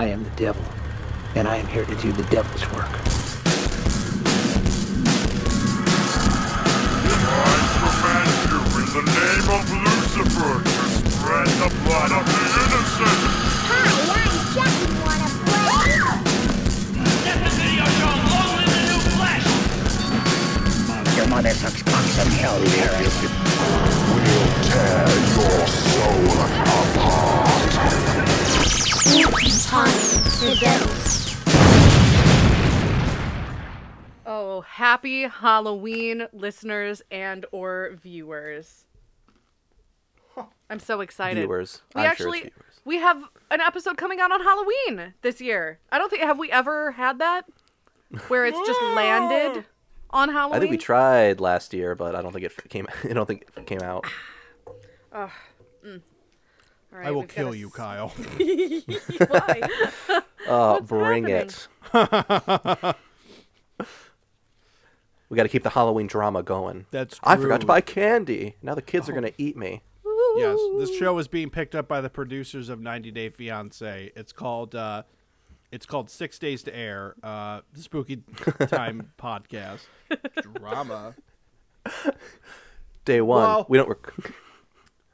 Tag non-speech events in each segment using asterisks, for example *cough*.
I am the devil, and I am here to do the devil's work. I command you in the name of Lucifer to spread the blood of the innocent. Hi, I'm Chucky. Wanna play? Let the video show new flesh. Your mother sucks cocks in hell, Derek. We'll tear your soul apart. Haunting the. Oh, happy Halloween, listeners and or viewers. I'm so excited. Viewers. We I'm actually sure it's viewers. we have an episode coming out on Halloween this year. I don't think have we ever had that where it's just landed on Halloween. I think we tried last year, but I don't think it came. *laughs* I don't think it came out. *sighs* All right, I will kill you, s- Kyle. *laughs* Why? *laughs* Oh, bring happening? it. *laughs* we got to keep the Halloween drama going. That's I forgot to buy candy. Now the kids are gonna eat me. yes, this show is being picked up by the producers of 90 Day Fiance. It's called uh, it's called Six Days to Air, uh, the Spooky Time podcast drama. Day one. Well- we don't. Rec-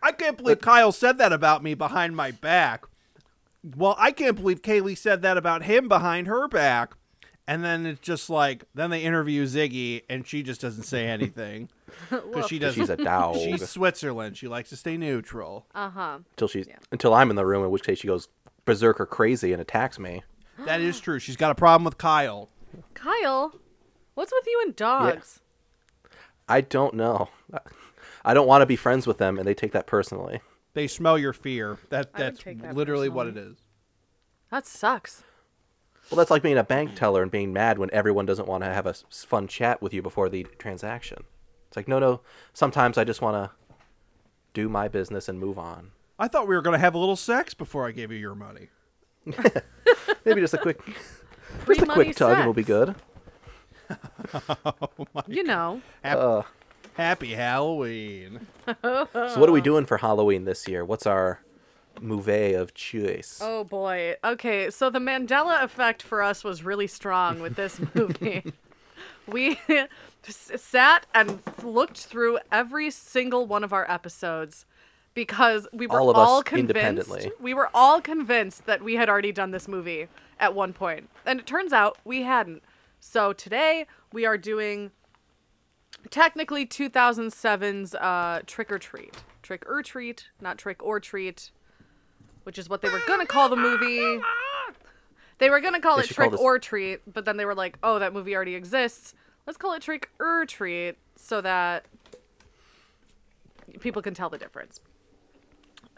I can't believe Kyle said that about me behind my back. Well, I can't believe Kaylee said that about him behind her back. And then it's just like, then they interview Ziggy, and she just doesn't say anything *laughs* because she doesn't. She's a dog. *laughs* She's Switzerland. She likes to stay neutral. Uh huh. until she's until I'm in the room, in which case she goes berserker crazy and attacks me. *gasps* That is true. She's got a problem with Kyle. Kyle, what's with you and dogs? I don't know. I don't want to be friends with them, and they take that personally. They smell your fear. That that's that literally what it is. That sucks. Well, that's like being a bank teller and being mad when everyone doesn't want to have a fun chat with you before the transaction. It's like, no, no. Sometimes I just want to do my business and move on. I thought we were gonna have a little sex before I gave you your money. *laughs* *laughs* Maybe just a quick, just a quick tug, and we'll be sex. good. *laughs* Oh you know. Hap- uh, Happy Halloween. *laughs* So, what are we doing for Halloween this year? What's our movie of choice? Oh boy. Okay, so the Mandela effect for us was really strong with this *laughs* movie. we *laughs* sat and looked through every single one of our episodes because we were All of us all convinced independently. we were all convinced that we had already done this movie at one point. And it turns out we hadn't. So today we are doing technically 2007's uh, Trick or Treat. Trick or Treat, not Trick or Treat, which is what they were going to call the movie. They were going to call They it should call Trick this- or Treat, but then they were like, oh, that movie already exists. Let's call it Trick or Treat so that people can tell the difference.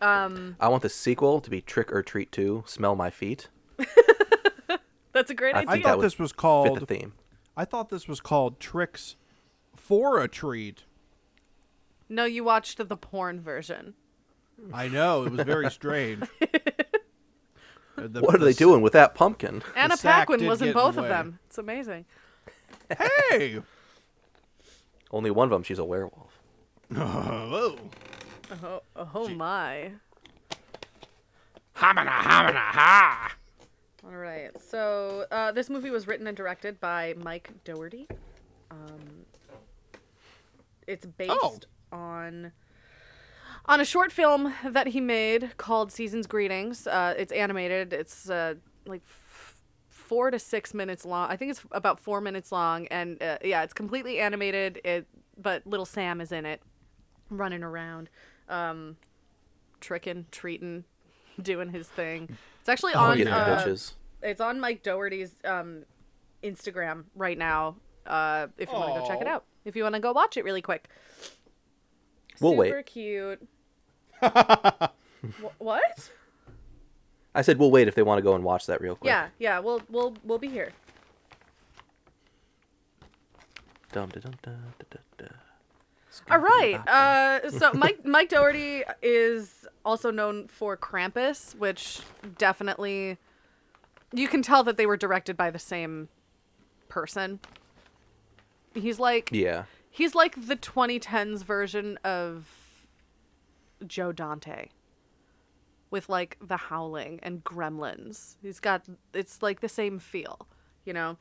Um, I want the sequel to be Trick or Treat 2, Smell My Feet. *laughs* that's a great I idea. I thought this was Fit the called. theme. I thought this was called Tricks for a Treat. no, you watched the porn version. I know it was very strange. *laughs* The- What are the they doing with that pumpkin? Anna Paquin was in get in both of them. It's amazing. *laughs* Hey. Only one of them, she's a werewolf. Whoa. *laughs* Oh, oh my. Hamana, hamana, ha. All right. So uh, this movie was written and directed by Mike Dougherty. Um, it's based Oh. on on a short film that he made called Season's Greetings. Uh, it's animated. It's uh, like f- four to six minutes long. I think it's about four minutes long, and uh, yeah, it's completely animated. It but little Sam is in it, running around, um, tricking, treating, *laughs* doing his thing. It's actually Oh, on. getting the uh, it's on Mike Dougherty's um, Instagram right now. Uh, if you want to go check it out, if you want to go watch it really quick. We'll wait. Super wait. cute. *laughs* Wh- what? I said we'll wait if they want to go and watch that real quick. Yeah, yeah. We'll we'll we'll be here. Dum, da, dum, da, da, da, da. All right. Uh, so Mike *laughs* Mike Dougherty is also known for Krampus, which definitely you can tell that they were directed by the same person. He's like Yeah. he's like the 2010s version of Joe Dante. with like The Howling and Gremlins. He's got it's like the same feel, you know.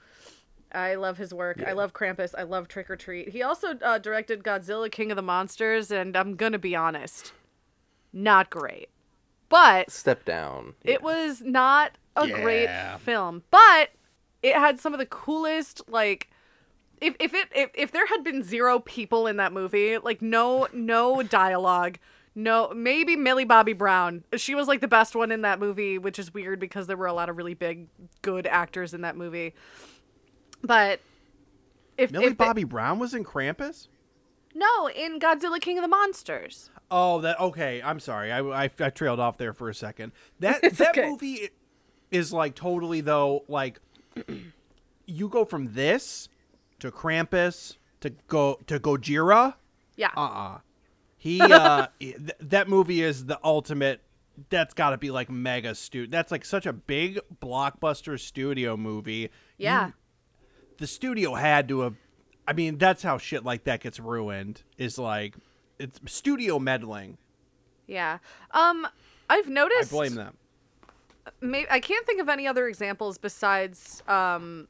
I love his work. I love Krampus. I love Trick or Treat. He also uh, directed Godzilla King of the Monsters, and I'm gonna be honest, not great. But Step down. it was not a Yeah. great film, but it had some of the coolest like if if it if, if there had been zero people in that movie, like no no dialogue, no maybe Millie Bobby Brown. She was like the best one in that movie, which is weird because there were a lot of really big good actors in that movie. But if Millie if they- Bobby Brown was in Krampus. no, in Godzilla King of the Monsters. Oh, that okay. I'm sorry. I, I, I trailed off there for a second. That *laughs* that okay. movie is like totally though like *clears throat* you go from this to Krampus to go to Gojira. Yeah. Uh-uh. He uh *laughs* th- that movie is the ultimate that's got to be like mega stu That's like such a big blockbuster studio movie. yeah. You- the studio had to have I mean, that's how shit like that gets ruined. Is like it's studio meddling. Yeah. Um I've noticed I blame them. Maybe, I can't think of any other examples besides um,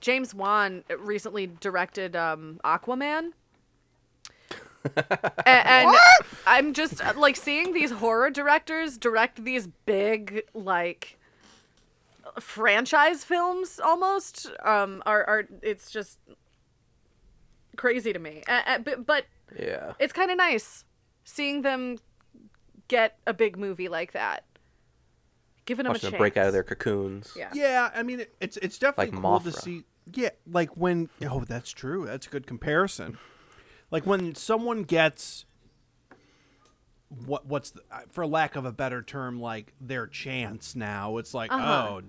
James Wan recently directed um, Aquaman. A- and *laughs* I'm just uh, like seeing these horror directors direct these big like franchise films almost um are are it's just crazy to me. Uh, uh, but, but Yeah. it's kind of nice seeing them get a big movie like that. Giving them a Watching chance. them break out of their cocoons. Yeah. Yeah, I mean, it, it's it's definitely Like cool to Mothra. see. Yeah, like when oh, that's true. That's a good comparison. Like when someone gets what what's the, uh, for lack of a better term, like their chance now. It's like, Uh-huh. oh,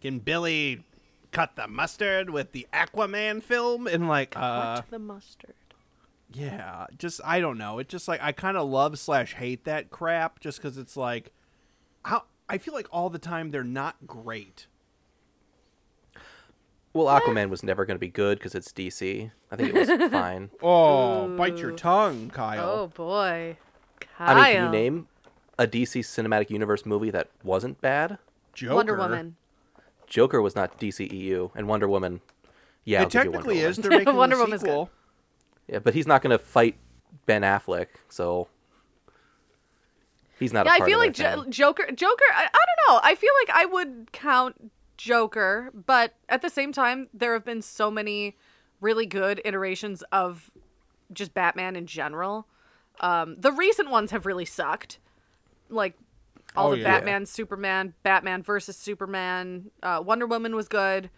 can Billy cut the mustard with the Aquaman film? And like, uh, What the mustard? yeah, just I don't know. It just like I kind of love slash hate that crap, just because it's like, how I feel like all the time they're not great. Well, Aquaman was never going to be good because it's DC. I think it was *laughs* fine. Oh, bite your tongue, tongue, Oh boy, Kyle. I mean, can you name a DC Cinematic Universe movie that wasn't bad? Joker. Wonder Woman? Joker was not DCEU, and Wonder Woman. Yeah, I'll It give you technically *laughs* Wonder is. Woman. They're making Wonder a Woman's good. Yeah, but he's not going to fight Ben Affleck, so he's not. Yeah, a I part feel of like their jo- Joker. Joker. I, I don't know. I feel like I would count Joker, but at the same time, there have been so many really good iterations of just Batman in general. Um, the recent ones have really sucked, like all Oh, the yeah. Batman, Superman, Batman versus Superman. Uh, Wonder Woman was good.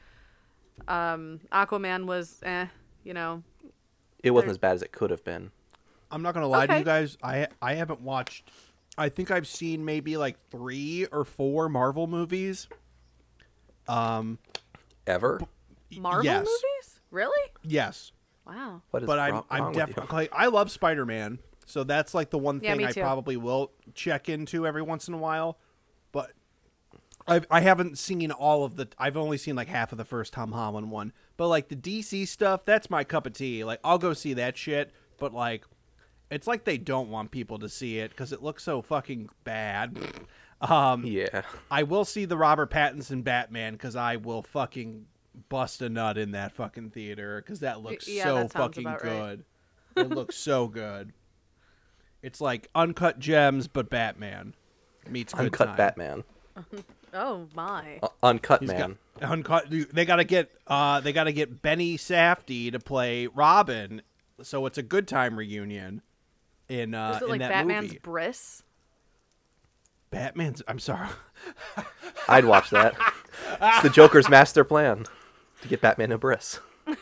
Um, Aquaman was, eh, you know. it wasn't as bad as it could have been. I'm not gonna lie to you guys. I I haven't watched. I think I've seen maybe like three or four Marvel movies. Um. Ever? Marvel yes. movies? Really? Yes, Wow. What is but I'm wrong, I'm wrong with you? definitely I love Spider Man, so that's like the one Yeah, thing me I probably will check into every once in a while. But I've, I haven't seen all of the. I've only seen like half of the first Tom Holland one. But like the DC stuff, that's my cup of tea. Like I'll go see that shit. But like, it's like they don't want people to see it because it looks so fucking bad. Um, Yeah. I will see the Robert Pattinson Batman because I will fucking bust a nut in that fucking theater because that looks yeah, so that fucking about right. good. it looks so *laughs* good. It's like uncut gems, but Batman meets good Uncut time. Batman. *laughs* Oh my. Uh, uncut He's man. got uncut. They got to get. Uh, they got to get Benny Safdie to play Robin, so it's a good time reunion. In uh, Is it in like that Batman's movie, bris? Batman's. I'm sorry. I'd watch that. it's the Joker's master plan to get Batman and Briss. *laughs*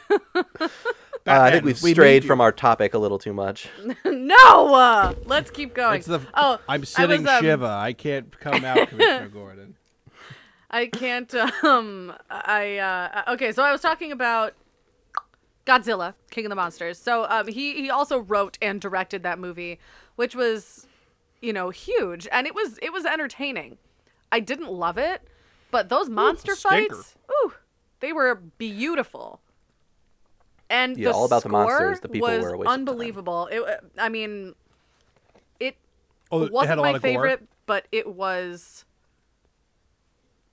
Uh, I think we've we strayed need from our topic a little too much. *laughs* no. Uh, let's keep going. It's the. oh, I'm I sitting was, um, Shiva. I can't come out, *laughs* Commissioner Gordon. I can't. Um. I. Uh. Okay. So I was talking about Godzilla, King of the Monsters. So um. He he also wrote and directed that movie, which was, you know, huge, and it was it was entertaining. I didn't love it, but those monster stinker. fights, ooh, they were beautiful. And Yeah, the all about the score monsters, the people was were a waste of time. unbelievable. It, I mean, it Oh, it it wasn't had a lot my of gore? favorite, but it was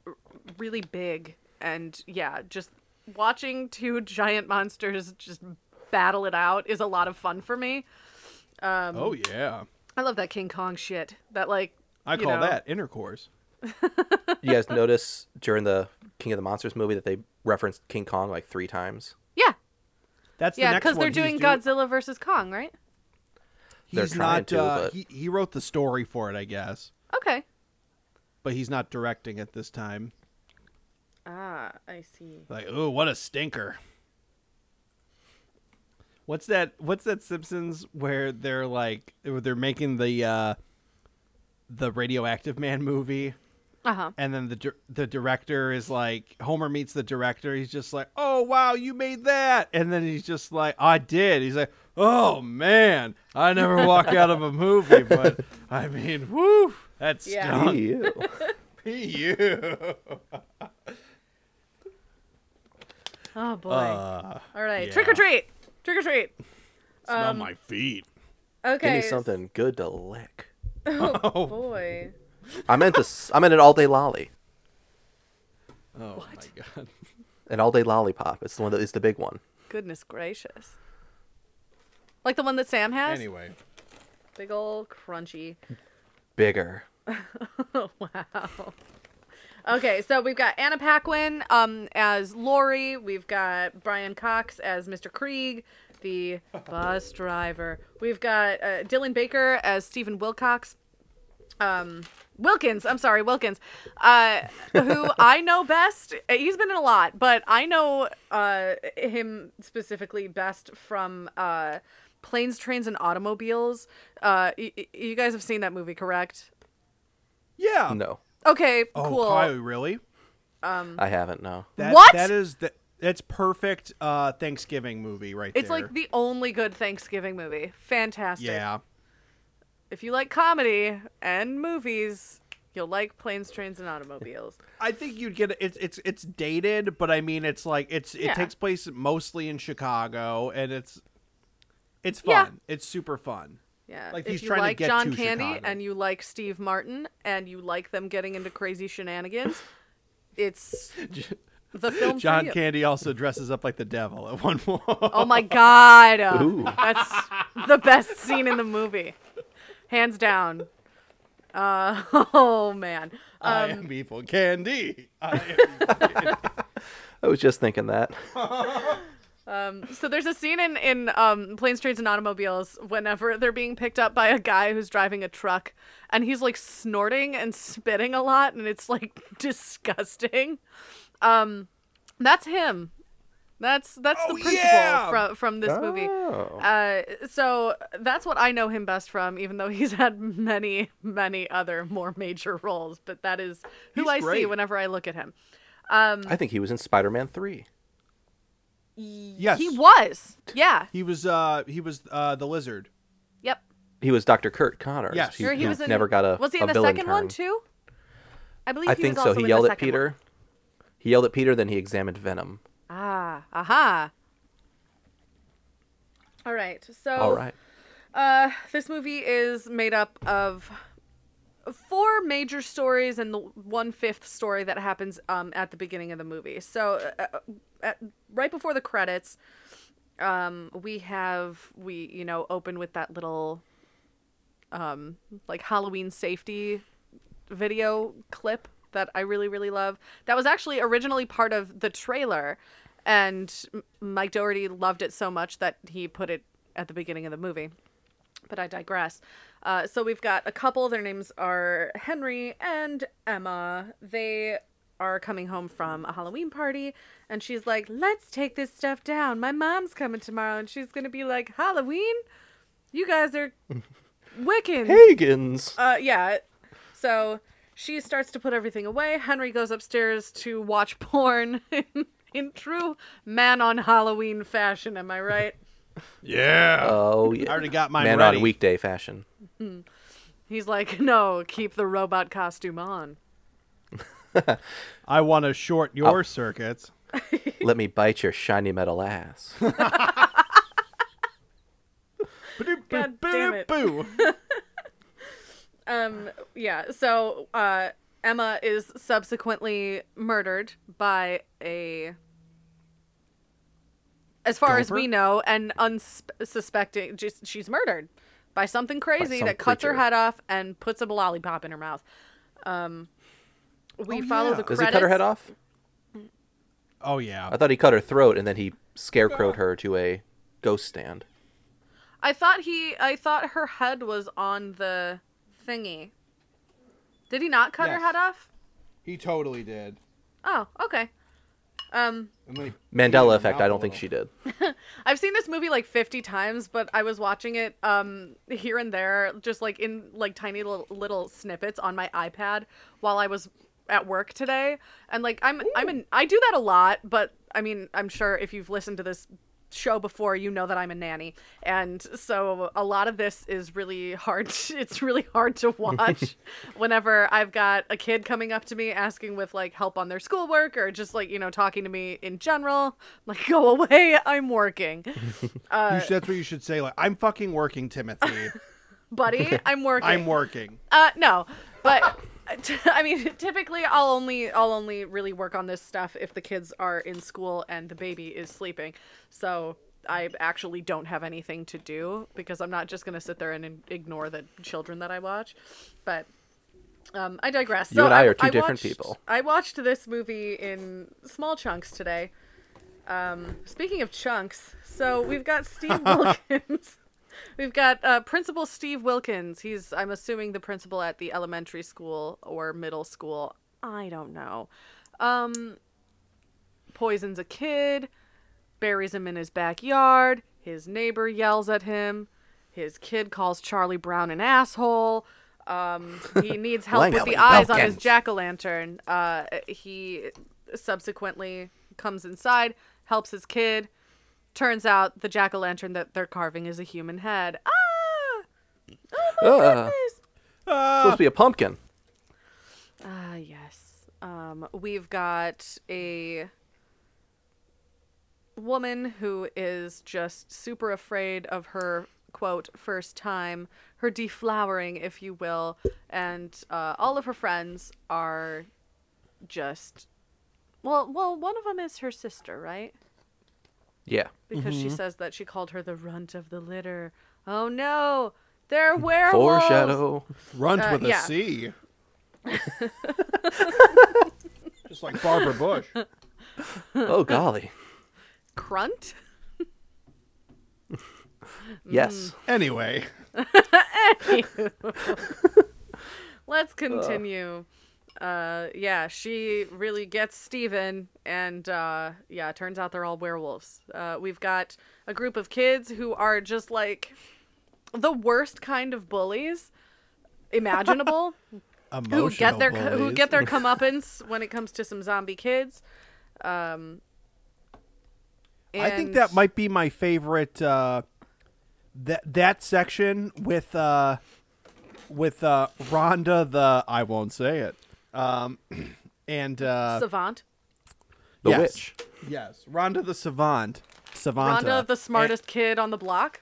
r- really big. And yeah, just watching two giant monsters just battle it out is a lot of fun for me. Um, Oh yeah, I love that King Kong shit. That like I call know, that intercourse. *laughs* You guys notice during the King of the Monsters movie that they referenced King Kong like three times? Yeah, That's yeah, next because they're one. doing he's Godzilla versus Kong, right? They're He's not. to, uh, but- he he wrote the story for it, I guess, Okay. but he's not directing it this time. Ah, I see. Like, oh, what a stinker. What's that? What's that Simpsons where they're like they're making the uh the Radioactive Man movie, Uh huh. and then the dir- the director is like Homer meets the director. He's just like, "Oh wow, you made that," and then he's just like, "I did." He's like, "Oh man, I never walk out of a movie, *laughs* but I mean, woo, that's Yeah. stunk. Ew. you." *laughs* *laughs* Oh boy. Uh, All right, yeah. trick or treat. Trick or treat. smell Um, my feet. Okay. Give me something good to lick. *laughs* *laughs* Oh boy. I meant to. I meant an all-day lolly, Oh my god. an all-day lollipop. It's the one that is the big one. Goodness gracious. Like the one that Sam has? Anyway, Big ol' crunchy. Bigger. *laughs* wow. Okay, so we've got Anna Paquin um, as Laurie. We've got Brian Cox as Mr. Kreeg, the bus driver. We've got uh, Dylan Baker as Stephen Wilcox. Um, Wilkins, I'm sorry, Wilkins, uh, who *laughs* I know best. He's been in a lot, but I know uh, him specifically best from uh, Planes, Trains, and Automobiles. Uh, y- y- you guys have seen that movie, correct? yeah. No, Okay, Oh, cool. Kyle, really? Um, I haven't. No. That, What? That is the. That's perfect uh, Thanksgiving movie right It's there. It's like the only good Thanksgiving movie. Fantastic. yeah. If you like comedy and movies, you'll like Planes, Trains, and Automobiles. I think you'd get it. It's it's it's dated, but I mean, it's like it's it Yeah. takes place mostly in Chicago, and it's it's fun. Yeah. It's super fun. Yeah. Like if he's you trying to like get John to Candy Chicago. and you like Steve Martin and you like them getting into crazy shenanigans, it's *laughs* the film John for you. Candy also dresses up like the devil at one point. Oh my god. *laughs* Ooh. That's the best scene in the movie. Hands down. Uh, *laughs* oh man. I Um, am evil candy. I am evil candy. I was just thinking that. So there's a scene in in um, Planes, Trains, and Automobiles whenever they're being picked up by a guy who's driving a truck, and he's like snorting and spitting a lot, and it's like *laughs* disgusting. Um, that's him. That's that's Oh, the principal yeah! from from this movie. Oh. Uh, so that's what I know him best from, even though he's *laughs* had many, many other more major roles. But that is who He's I see whenever I look at him. Um, I think he was in Spider-Man Three. Yes, he was, yeah, He was. Uh, he was uh, the lizard. yep. He was Dr. Curt Connors. Yes. he, Sure, he he was in. never got a. Was he a in the villain second one too? I believe. I he think was so. also He yelled at second one. Peter. He yelled at Peter, then he examined Venom. Ah, aha. All right. So, All right. uh, this movie is made up of four major stories and the one fifth story that happens um, at the beginning of the movie. So, uh, uh, at, right before the credits, um, we have we you know open with that little um, like Halloween safety video clip that I really really love. That was actually originally part of the trailer, and Mike Dougherty loved it so much that he put it at the beginning of the movie. But I digress. Uh, so we've got a couple. Their names are Henry and Emma. They are coming home from a Halloween party, and she's like, "Let's take this stuff down. My mom's coming tomorrow, and she's gonna be like, Halloween. You guys are *laughs* Wiccans." Hagens. Uh, yeah. So she starts to put everything away. Henry goes upstairs to watch *laughs* porn in, in true man on Halloween fashion. Am I right? Yeah. Oh I already got mine Man ready. on weekday fashion. He's like, *laughs* no, keep the robot costume on. I want to short your circuits. *laughs* Let me bite your shiny metal ass. *laughs* God damn it. Boo. um, yeah. So uh, Emma is subsequently murdered by a, as far as we know, and unsuspecting. Just she's murdered by something crazy some that cuts her head off and puts a lollipop in her mouth. Um, we Oh, follow yeah. the Does he cut her head off? Oh yeah. I thought he cut her throat and then he scarecrowed her to a ghost stand. I thought he. I thought her head was on the thingy. Did he not cut her head off? He totally did. Oh, okay. Um, And then he Mandela effect. I don't think she did. *laughs* I've seen this movie like 50 times, but I was watching it um here and there just like in like tiny little, little snippets on my iPad while I was at work today. And like I'm I'm an I do that a lot, but I mean, I'm sure if you've listened to this show before, you know that I'm a nanny. And so a lot of this is really hard *laughs* it's really hard to *laughs* watch whenever I've got a kid coming up to me asking with like help on their schoolwork or just like, you know, talking to me in general. Like go away, I'm working. *laughs* You should- that's what you should say. Like, I'm fucking working, Timothy. buddy. I'm working. I'm working. Uh, no, but t- *laughs* I mean, typically I'll only I'll only really work on this stuff if the kids are in school and the baby is sleeping. So I actually don't have anything to do because I'm not just gonna sit there and ignore the children that I watch. But um, I digress. You So and I are two different watched- people. I watched this movie in small chunks today. Um, speaking of chunks, so we've got Steve *laughs* Wilkins. We've got uh, Principal Steve Wilkins. He's, I'm assuming, the principal at the elementary school or middle school. I don't know. Um, poisons a kid, buries him in his backyard. His neighbor yells at him. His kid calls Charlie Brown an asshole. Um, he *laughs* needs help with the eyes on his jack o' lantern. Uh, he subsequently comes inside, helps his kid. Turns out the jack o' lantern that they're carving is a human head. Ah! Oh my Ah. goodness! supposed to be a pumpkin. Ah, yes. Um, we've got a woman who is just super afraid of her quote first time, her deflowering, if you will, and uh, all of her friends are just well, well, one of them is her sister, right? Yeah. Because Mm-hmm. she says that she called her the runt of the litter. Oh no, they're *laughs* werewolves. Foreshadow. Runt Uh, with a yeah. C. *laughs* Just like Barbara Bush. Oh golly. Crunt. *laughs* Yes. Anyway, Let's continue. Uh, yeah, she really gets Steven, and uh, yeah, it turns out they're all werewolves. Uh, we've got a group of kids who are just like the worst kind of bullies imaginable. *laughs* who get their who get their *laughs* comeuppance when it comes to some zombie kids. Um, I think that might be my favorite. Uh, that that section with uh, with uh, Rhonda the I won't say it. Um, *clears throat* and uh, savant. The yes. witch. Yes, Rhonda the savant. Savanta. Rhonda, the smartest kid on the block.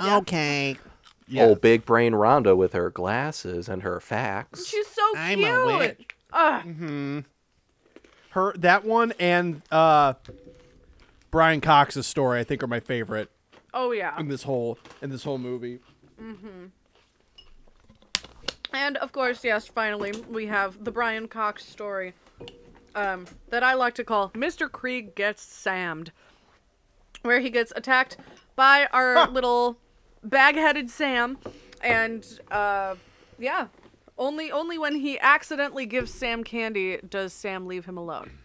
Okay. Yeah. Old big brain Rhonda with her glasses and her facts. She's so cute. I'm a witch. Ugh. her that one and uh, Brian Cox's story I think are my favorite Oh yeah. in this whole in this whole movie. And of course, yes, finally, we have the Brian Cox story um, that I like to call Mr. Kreeg Gets Sammed, where he gets attacked by our little bag headed Sam. And uh, yeah, only, only when he accidentally gives Sam candy does Sam leave him alone.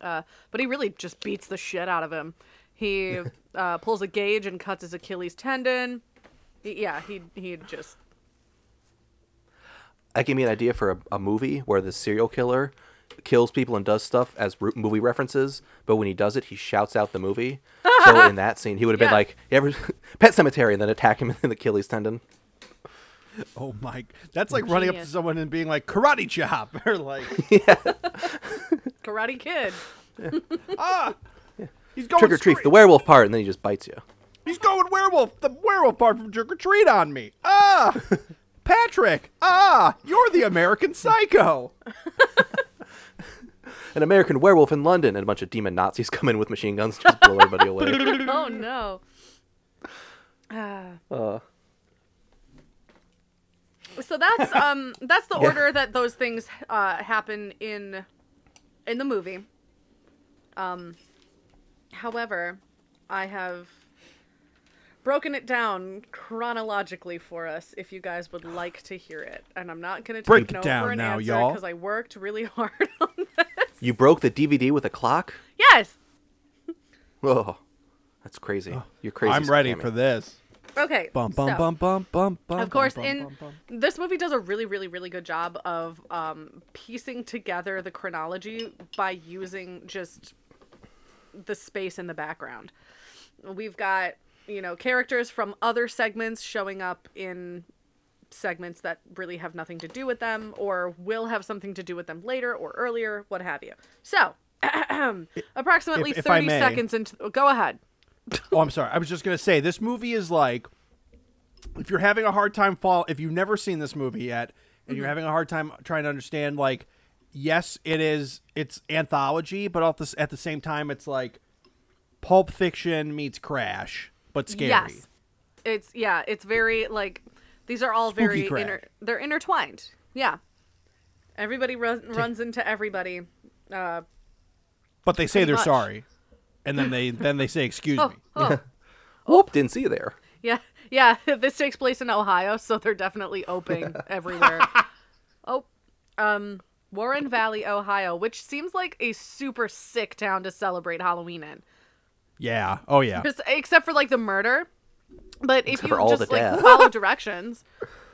Uh, but he really just beats the shit out of him. He *laughs* uh, pulls a gauge and cuts his Achilles tendon. He, yeah, he he just That gave me an idea for a, a movie where the serial killer kills people and does stuff as ru- movie references, but when he does it, he shouts out the movie. so *laughs* in that scene, he would have been Yeah. like, "You ever *laughs* Pet Sematary," and then attack him *laughs* in the Achilles tendon. Oh my! That's like running up to Genius. someone and being like karate chop or like Karate Kid. ah, he's going Trick or treat, straight- the werewolf part, and then he just bites you. He's going werewolf. The werewolf part from Trick or Treat on me. Ah, Patrick! Ah, you're the American Psycho. *laughs* An American werewolf in London, and a bunch of demon Nazis come in with machine guns, just blow everybody away. *laughs* *laughs* oh no. Ah. Uh, so that's um that's the Yeah. order that those things uh happen in in the movie. Um however, I have broken it down chronologically for us if you guys would like to hear it. And I'm not going to Break take it no down for an now, answer y'all. because I worked really *laughs* hard on this. you broke the DVD with a clock? Yes. *laughs* Oh, that's crazy. You're crazy. I'm ready Sammy. for this. Okay. Bum bum so- bum bum bum bum. of course bum, in bum, bum. this movie does a really really really good job of um, piecing together the chronology by using just the space in the background we've got you know characters from other segments showing up in segments that really have nothing to do with them or will have something to do with them later or earlier what have you so *clears throat* approximately If- if 30 may. seconds into go ahead *laughs* Oh, I'm sorry. I was just gonna say this movie is like, if you're having a hard time fall, if you've never seen this movie yet, and Mm-hmm. you're having a hard time trying to understand, like, yes, it is, it's anthology, but at the at the same time, it's like Pulp Fiction meets Crash, but scary. Yes. It's yeah, it's very like these are all Spooky very crack. inter- they're intertwined. Yeah. Everybody run, runs into everybody. Uh But they say they're much. sorry, and then they then they say excuse oh, me. oh. Whoop! Didn't see you there. yeah. Yeah, *laughs* this takes place in Ohio, so they're definitely oping *laughs* everywhere. oh, um Warren Valley, Ohio, which seems like a super sick town to celebrate Halloween in. Yeah. Oh yeah. Just- except for like the murder. But if Except you all just like death. follow *laughs* directions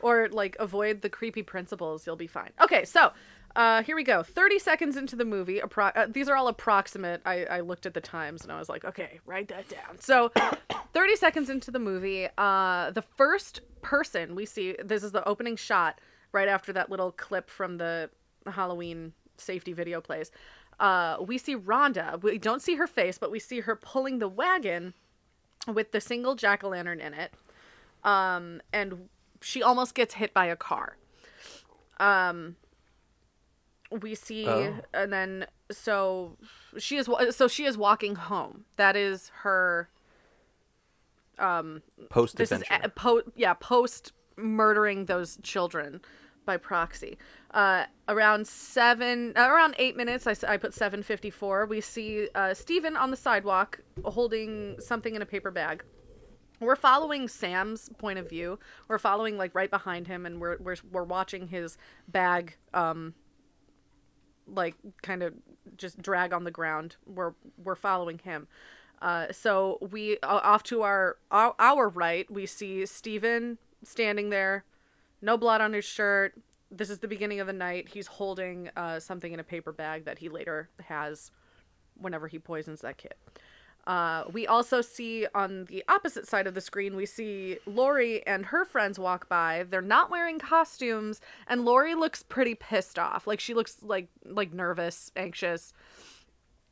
or like avoid the creepy principles, you'll be fine. Okay, so uh, here we go. 30 seconds into the movie. Appro- uh, these are all approximate. I, I looked at the times and I was like, okay, write that down. So *coughs* 30 seconds into the movie, uh, the first person we see, this is the opening shot right after that little clip from the Halloween safety video plays. Uh, we see Rhonda. We don't see her face, but we see her pulling the wagon with the single jack o' lantern in it. Um, and she almost gets hit by a car. Um, we see, Oh. and then so she is so she is walking home. That is her. Post adventure. po- yeah post murdering those children by proxy. Uh, around seven, uh, around eight minutes, I, I put seven fifty four. We see uh, Stephen on the sidewalk holding something in a paper bag. We're following Sam's point of view. We're following like right behind him, and we're we're we're watching his bag, um, like kind of just drag on the ground. We're we're following him. Uh, so we off to our, our our right, we see Stephen standing there, no blood on his shirt. This is the beginning of the night. He's holding uh, something in a paper bag that he later has whenever he poisons that kid. Uh, we also see on the opposite side of the screen, we see Laurie and her friends walk by. They're not wearing costumes, and Laurie looks pretty pissed off. Like she looks like like nervous, anxious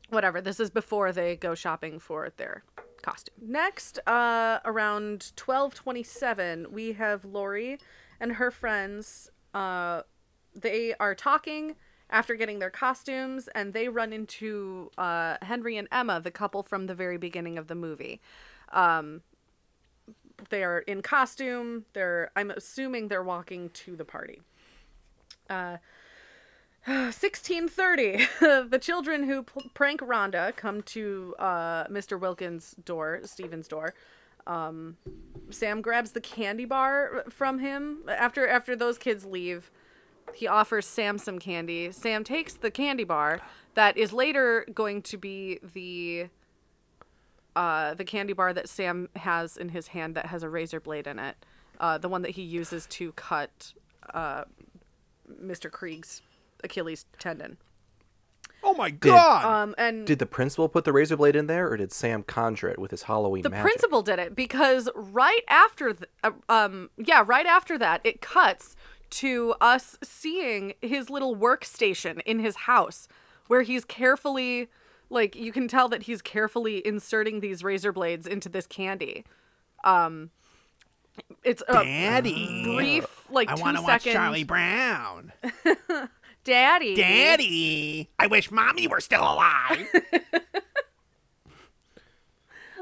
whatever. This is before they go shopping for their costume. Next, uh, around twelve twenty-seven, we have Laurie and her friends. Uh, they are talking after getting their costumes, and they run into uh, Henry and Emma, the couple from the very beginning of the movie. Um, they are in costume. They're. I'm assuming they're walking to the party. Uh, 1630 *laughs* the children who prank rhonda come to uh, mr wilkins door stephen's door um, sam grabs the candy bar from him. After after those kids leave he offers sam some candy. Sam takes the candy bar that is later going to be the uh, the candy bar that sam has in his hand that has a razor blade in it uh, the one that he uses to cut uh, mr kreeg's achilles tendon Oh my god. um, and Did the principal put the razor blade in there, or did Sam conjure it with his Halloween the magic? principal did it because right after th- uh, um yeah right after that it cuts to us seeing his little workstation in his house where he's carefully like you can tell that he's carefully inserting these razor blades into this candy um it's a Daddy. brief like I two want to watch second Charlie Brown. *laughs* daddy. Daddy, I wish mommy were still alive. *laughs*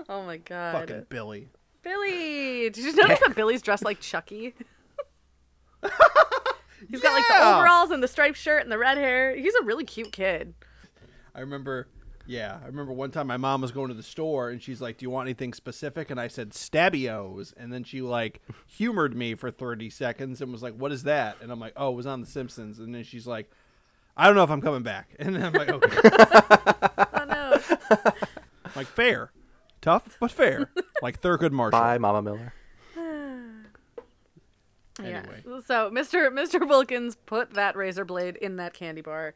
Oh my god. Fucking Billy. Billy. Did you notice that Billy's dressed like Chucky? *laughs* He's got like the overalls and the striped shirt and the red hair. He's a really cute kid. I remember, yeah, I remember one time my mom was going to the store and she's like, "Do you want anything specific?" And I said, "Stabios," and then she like humored me for thirty seconds and was like, "What is that?" And I'm like, "Oh, it was on The Simpsons." And then she's like, "I don't know if I'm coming back." *laughs* And then I'm like, "Okay." Oh no. *laughs* like fair, tough but fair, like Thurgood Marshall. Bye, Mama Miller. *sighs* Anyway. Yeah. So Mr. Mr. Wilkins put that razor blade in that candy bar.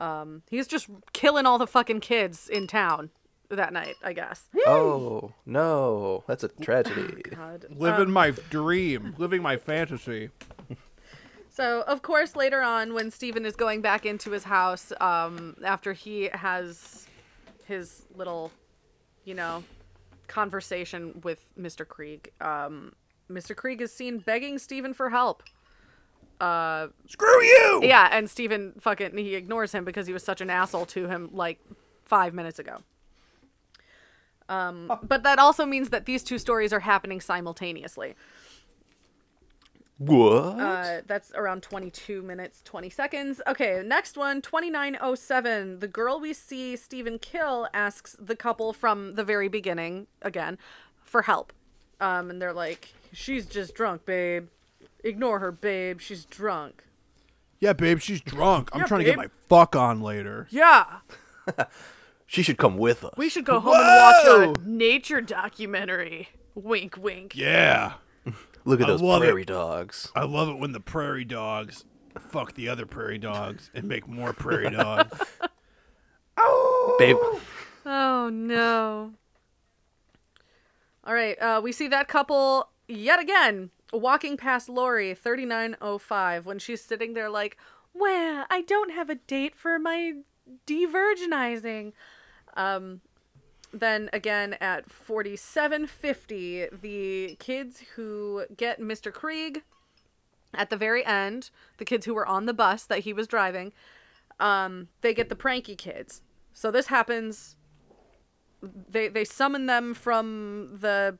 Um, he's just killing all the fucking kids in town that night, I guess. Oh no, that's a tragedy. *sighs* God. Living my dream, living my fantasy. So, of course, later on, when Steven is going back into his house, um, after he has his little, you know, conversation with Mr. Kreeg, um, Mr. Kreeg is seen begging Steven for help. Uh, Screw you! yeah, and Steven fucking he ignores him because he was such an asshole to him like five minutes ago. Um, but that also means that these two stories are happening simultaneously. What? Uh, that's around 22 minutes, 20 seconds. Okay, next one, 2907. The girl we see Stephen kill asks the couple from the very beginning, again, for help. Um, and they're like, she's just drunk, babe. Ignore her, babe. She's drunk. Yeah, babe, she's drunk. I'm Yeah, trying to get babe. my fuck on later. *laughs* Yeah, *laughs* she should come with us. we should go home and watch Whoa! a nature documentary. Wink, wink. Yeah. *laughs* Look at I those love it. prairie dogs. I love it when the prairie dogs fuck the other prairie dogs and make more prairie dogs. Oh babe, Oh no. All right, uh, we see that couple yet again walking past Laurie 3905 when she's sitting there like, "Well, I don't have a date for my de-virginizing." Um then again at 4750, the kids who get Mr. Kreeg at the very end, the kids who were on the bus that he was driving, um, they get the pranky kids. So this happens they they summon them from the,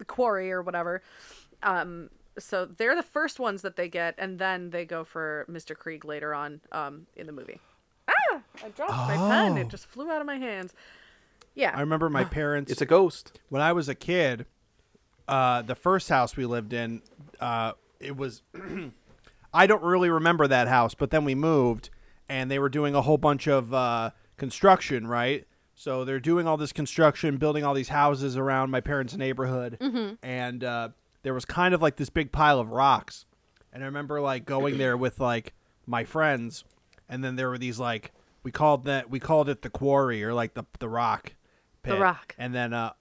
the quarry or whatever. Um, so they're the first ones that they get, and then they go for Mr. Kreeg later on um, in the movie. Ah! I dropped my pen. It just flew out of my hands. Yeah. I remember my *gasps* parents it's a ghost. when I was a kid, uh, the first house we lived in, uh, it was. *clears throat* I don't really remember that house, but then we moved, and they were doing a whole bunch of uh, construction, right? So they're doing all this construction, building all these houses around my parents' neighborhood, and uh, there was kind of like this big pile of rocks, and I remember like going there with like my friends, and then there were these like we called that we called it the quarry or like the the rock, pit. The rock. and then uh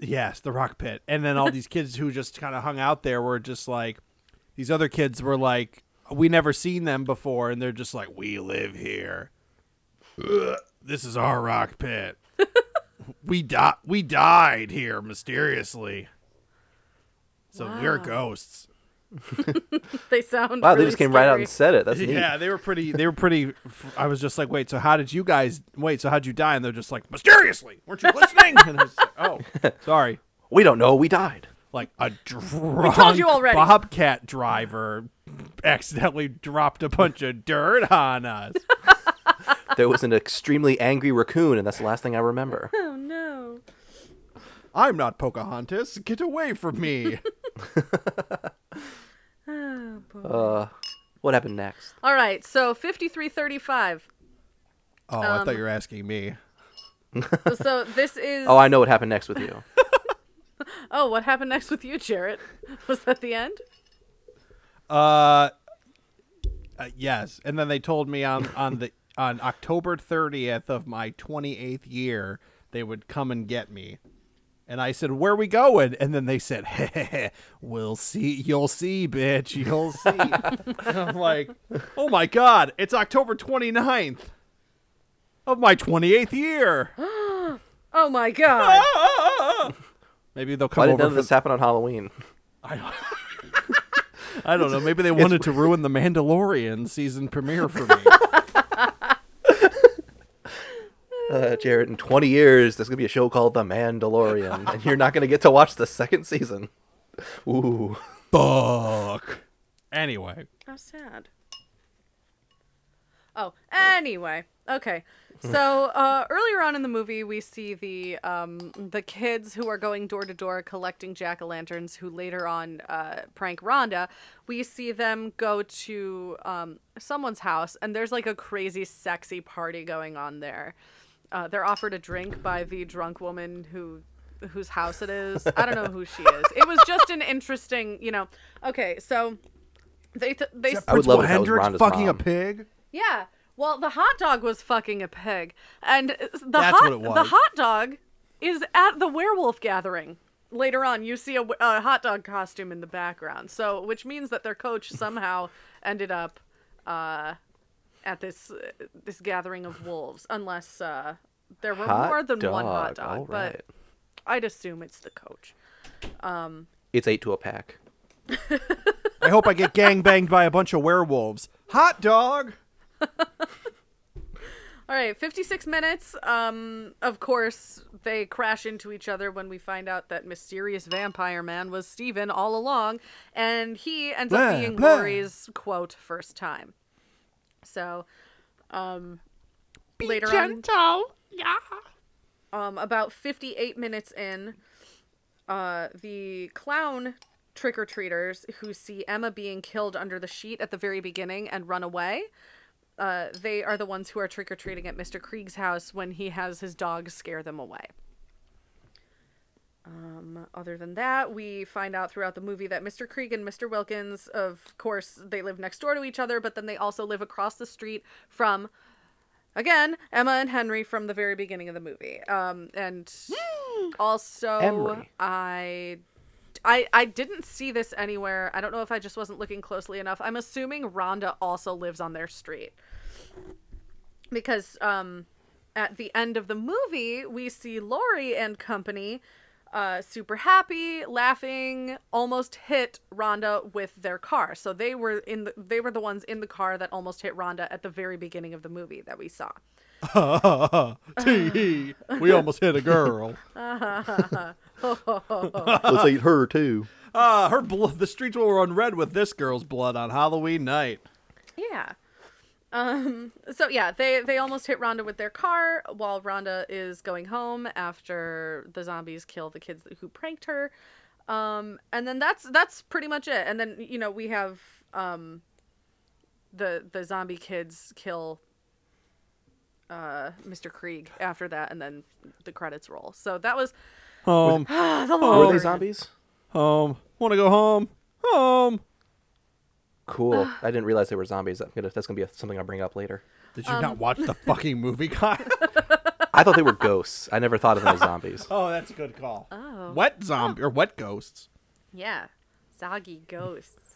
Yes, the rock pit. And then all these kids who just kind of hung out there were just like these other kids were like we never seen them before and they're just like we live here. Ugh, this is our rock pit. We di- we died here mysteriously. So we're ghosts. *laughs* they sound. Wow, they just came right out and said it. That's neat. Yeah, they were pretty they were pretty I was just like, "Wait, so how did you guys Wait, so how'd you die?" And they're just like, "Mysteriously. Weren't you listening?" and I was like, "Oh, *laughs* sorry." We don't know. We died. like a drunk told you already. bobcat driver accidentally dropped a bunch of dirt on us. *laughs* There was an extremely angry raccoon, and that's the last thing I remember. *laughs* Oh no. I'm not Pocahontas. Get away from me. *laughs* *laughs* Oh, boy. Uh, what happened next? All right, so 5335. Oh, I Um, thought you were asking me. So this is. Oh, I know what happened next with you. Oh, what happened next with you, Jarrett? Was that the end? Uh, uh yes, and then they told me on on the on October 30th of my 28th year they would come and get me. And I said, "Where we going?" And then they said, *laughs* hey, "We'll see. You'll see, bitch. You'll see." *laughs* and I'm like, "Oh my god, it's October 29th of my 28th year." *gasps* Oh my god. *laughs* Maybe they'll Why come did over. none of this happen on Halloween? I don't, I don't know. Maybe they wanted to ruin the Mandalorian season premiere for me. Uh, Jared, in 20 years, there's going to be a show called The Mandalorian, and you're not going to get to watch the second season. Ooh. Fuck. Anyway, How sad. Oh, anyway. Okay. So uh, earlier on in the movie, we see the um, the kids who are going door to door collecting jack o' lanterns, who later on uh, prank Rhonda. We see them go to um, someone's house, and there's like a crazy, sexy party going on there. Uh, they're offered a drink by the drunk woman who whose house it is. I don't know who she *laughs* is. It was just an interesting, you know. Okay, so they th- they I would love it if that was Hendricks Rhonda's fucking a pig. yeah. Well, the hot dog was fucking a pig, and the That's hot what it the hot dog is at the werewolf gathering. Later on, you see a hot dog costume in the background, so which means that their coach somehow ended up uh, at this uh, this gathering of wolves, unless uh, there were Hot more than one hot dog, dog. all but right. I'd assume it's the coach. It's eight to a pack. I hope I get *laughs* gang banged by a bunch of werewolves. Hot dog. *laughs* All right, 56 minutes. Um, of course, they crash into each other when we find out that mysterious vampire man was Steven all along, and he ends Blah, up being blah. Laurie's quote first time. So, um, later on, yeah. um, about 58 minutes in, uh, the clown trick or treaters who see Emma being killed under the sheet at the very beginning and run away. Uh, they are the ones who are trick or treating at Mr. Kreeg's house when he has his dog scare them away. Um, other than that, we find out throughout the movie that Mr. Kreeg and Mr. Wilkins, of course, they live next door to each other, but then they also live across the street from, again, Emma and Henry from the very beginning of the movie. Um, and also, Emery. I I I didn't see this anywhere. I don't know if I just wasn't looking closely enough. I'm assuming Rhonda also lives on their street. Because um at the end of the movie, we see Laurie and company uh, super happy, laughing, almost hit Rhonda with their car. So they were in the they were the ones in the car that almost hit Rhonda at the very beginning of the movie that we saw. *laughs* Tee. we almost hit a girl. *laughs* Let's eat her, too. Ah, her blood. The streets will run red with this girl's blood on Halloween night. Yeah. Um so yeah, they they almost hit Rhonda with their car while Rhonda is going home after the zombies kill the kids who pranked her. Um and then that's that's pretty much it. And then you know, we have um the the zombie kids kill uh Mr. Kreeg after that and then the credits roll. So that was Home, *sighs* the Were long they zombies? home. Want to go home? Home. Cool. I didn't realize they were zombies. I'm gonna, that's going to be a, something I'll bring up later. Did you not watch the *laughs* fucking movie, Kyle? I thought they were ghosts. I never thought of them as zombies. *laughs* oh, that's a good call. Oh. Wet zombie or wet ghosts. Yeah. Soggy ghosts.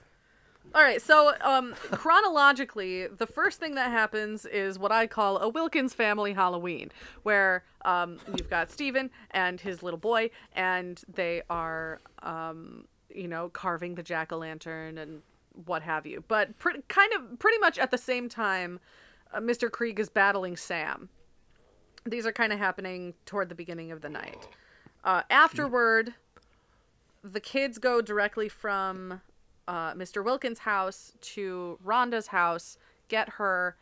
All right, so um, chronologically, the first thing that happens is what I call a Wilkins family Halloween, where um, you've got Steven and his little boy, and they are, um, you know, carving the jack o' lantern and what have you. But pre- kind of pretty much at the same time, uh, Mr. Kreeg is battling Sam. These are kind of happening toward the beginning of the night. Uh, afterward, the kids go directly from uh, Mr. Wilkins' house to Rhonda's house, get her,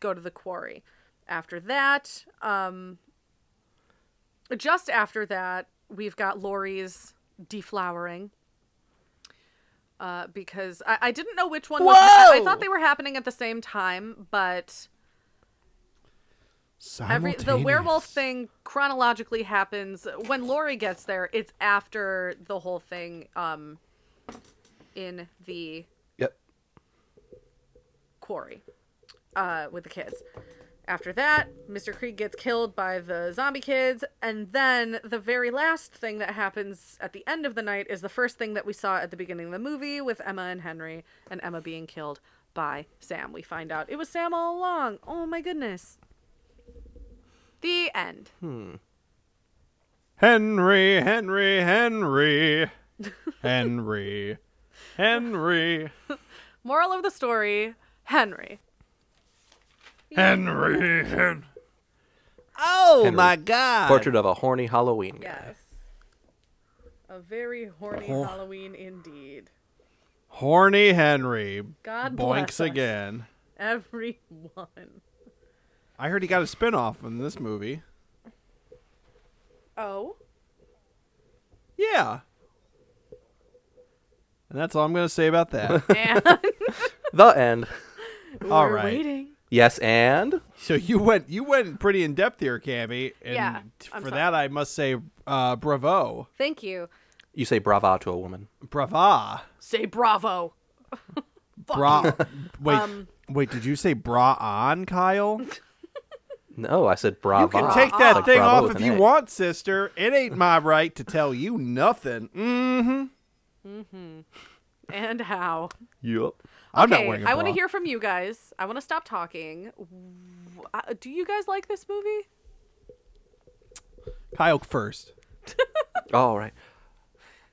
go to the quarry. After that, um, just after that, we've got Laurie's deflowering. Uh, because I, I didn't know which one was. I, I thought they were happening at the same time, but every the werewolf thing chronologically happens when Laurie gets there. It's after the whole thing um in the Yep. quarry uh with the kids. After that, Mr. Kreeg gets killed by the zombie kids, and then the very last thing that happens at the end of the night is the first thing that we saw at the beginning of the movie with Emma and Henry, and Emma being killed by Sam. We find out it was Sam all along. Oh my goodness. The end. Hmm. Henry, Henry, Henry, *laughs* Henry. Henry. Moral of the story: Henry. Henry. Hen- oh Henry. my God. Portrait of a horny Halloween guy. Yes. A very horny Hor- Halloween indeed. Horny Henry. God bless Boinks us. again. Everyone. I heard he got a spinoff in this movie. Oh. Yeah. And that's all I'm going to say about that. *laughs* And *laughs* The end. All we're right. waiting. Yes, and so you went you went pretty in depth here, Cammy. And Yeah, t- I'm for sorry. that I must say uh, bravo. Thank you. you say brava to a woman. Brava. Say bravo. *laughs* Bra *laughs* Wait. Um, wait, did you say bra on, Kyle? *laughs* No, I said bravo. You can take that Like thing bravo off if you A. want, sister. It ain't my right to tell you nothing. Mm-hmm. Mm-hmm. And how? Yup. I'm not Okay, wearing a I want to hear from you guys. I want to stop talking. Uh, Do you guys like this movie? Kyle first. *laughs* All right.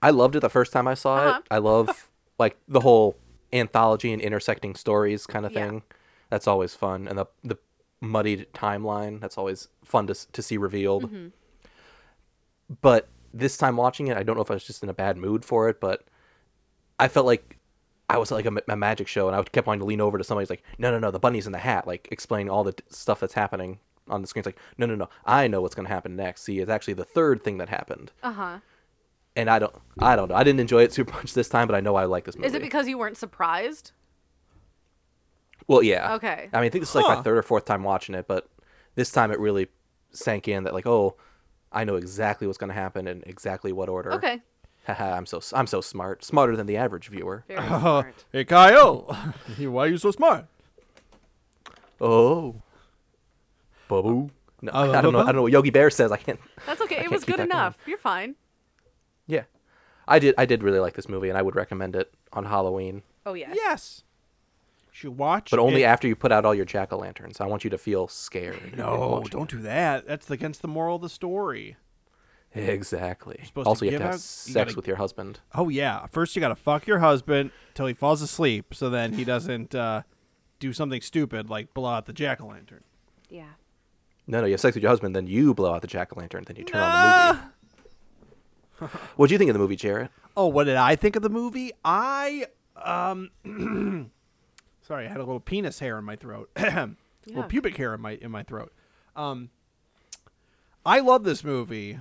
I loved it the first time I saw Uh-huh. it. I love like the whole anthology and intersecting stories kind of Yeah. thing. That's always fun, and the the muddied timeline. That's always fun to to see revealed. Mm-hmm. But this time watching it, I don't know if I was just in a bad mood for it, but I felt like I was at, like a, a magic show, and I kept wanting to lean over to somebody's like, "No, no, no, the bunny's in the hat," like explaining all the t- stuff that's happening on the screen. It's like, "No, no, no, I know what's going to happen next." See, it's actually the third thing that happened Uh huh. and I don't, I don't know. I didn't enjoy it super *laughs* much this time, but I know I like this movie. Is it because you weren't surprised? Well, yeah. Okay. I mean, I think this is like Huh. my third or fourth time watching it, but this time it really sank in that like, oh, I know exactly what's going to happen and exactly what order. Okay. Haha, I'm so, I'm so smart, smarter than the average viewer. Very Uh, *laughs* smart. hey, Kyle. *laughs* Why are you so smart? Oh, Babu. No, Uh, I don't know. I don't know what Yogi Bear says. I can't. That's okay. It was good that going. enough. You're fine. Yeah, I did. I did really like this movie, and I would recommend it on Halloween, Oh yes. Yes. You should watch but only it. after you put out all your jack o' lanterns. I want you to feel scared. No, don't do that. That's against the moral of the story. Exactly. supposed to Also, you have to have out- you sex gotta- with your husband. Oh yeah. First you gotta fuck your husband till he falls asleep, so then he *laughs* doesn't uh, do something stupid like blow out the jack o' lantern. Yeah. No, no, you have sex with your husband, then you blow out the jack o' lantern, then you turn on the movie. *laughs* What do you think of the movie, Jared? Oh, what did I think of the movie? I um *clears throat* sorry, I had a little penis hair in my throat. *clears throat* Little pubic hair in my in my throat. Um I love this movie,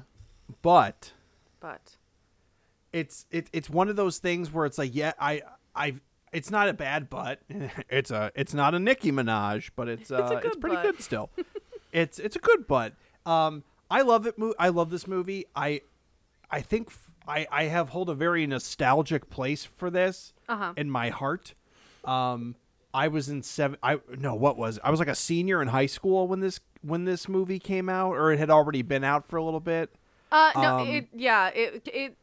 but But it's it, it's one of those things where it's like, yeah, I I it's not a bad butt. *laughs* it's a it's not a Nicki Minaj, but it's uh it's, good pretty butt. good still. *laughs* it's it's a good butt. Um I love it I love this movie. I I think f- I I have hold a very nostalgic place for this Uh-huh. in my heart. Um I was in seven I no, what was I was like a senior in high school when this when this movie came out or it had already been out for a little bit. Uh no, Um, it yeah, it it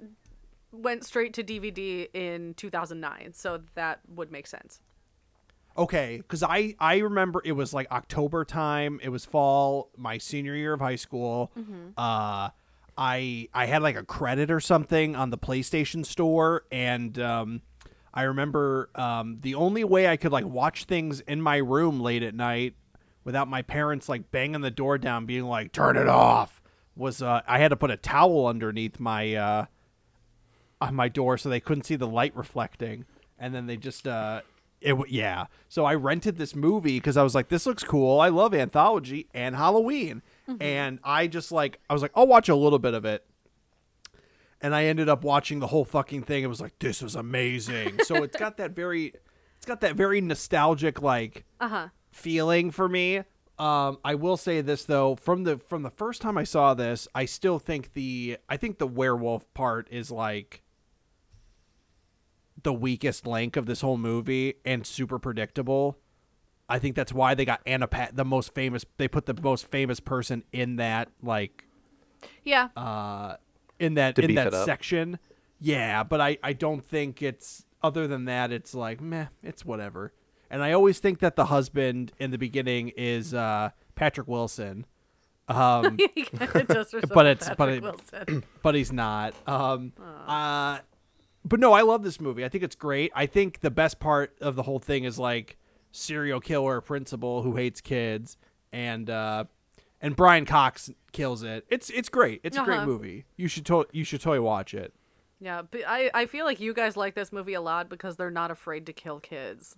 went straight to DVD in 2009, so that would make sense. Okay, because I I remember it was like October time. It was fall, my senior year of high school. Uh, I I had like a credit or something on the PlayStation Store, and um, I remember um, the only way I could like watch things in my room late at night without my parents like banging the door down, being like "Turn it off," was uh, I had to put a towel underneath my uh, on my door so they couldn't see the light reflecting. And then they just uh it w- yeah. So i rented this movie because i was like this looks cool. I love anthology and halloween. And i just like i was like i'll watch a little bit of it. And i ended up watching the whole fucking thing. It was like this was amazing. So it's got that very it's got that very nostalgic like *laughs* Uh-huh. feeling for me. Um, I will say this though, from the from the first time I saw this, I still think the I think the werewolf part is like the weakest link of this whole movie and super predictable. I think that's why they got Anna Pat the most famous they put the most famous person in that like Yeah. uh in that To in that section. Yeah, but I I don't think it's other than that it's like meh, it's whatever. And I always think that the husband in the beginning is uh Patrick Wilson. Um it does resemble but it's- but it- Wilson. *clears throat* but he's not. Um uh but no, I love this movie. I think it's great. I think the best part of the whole thing is like serial killer principal who hates kids, and uh, and Brian Cox kills it. It's it's great. It's a great Uh-huh. movie. You should to- you should totally watch it. Yeah, but I, I feel like you guys like this movie a lot because they're not afraid to kill kids.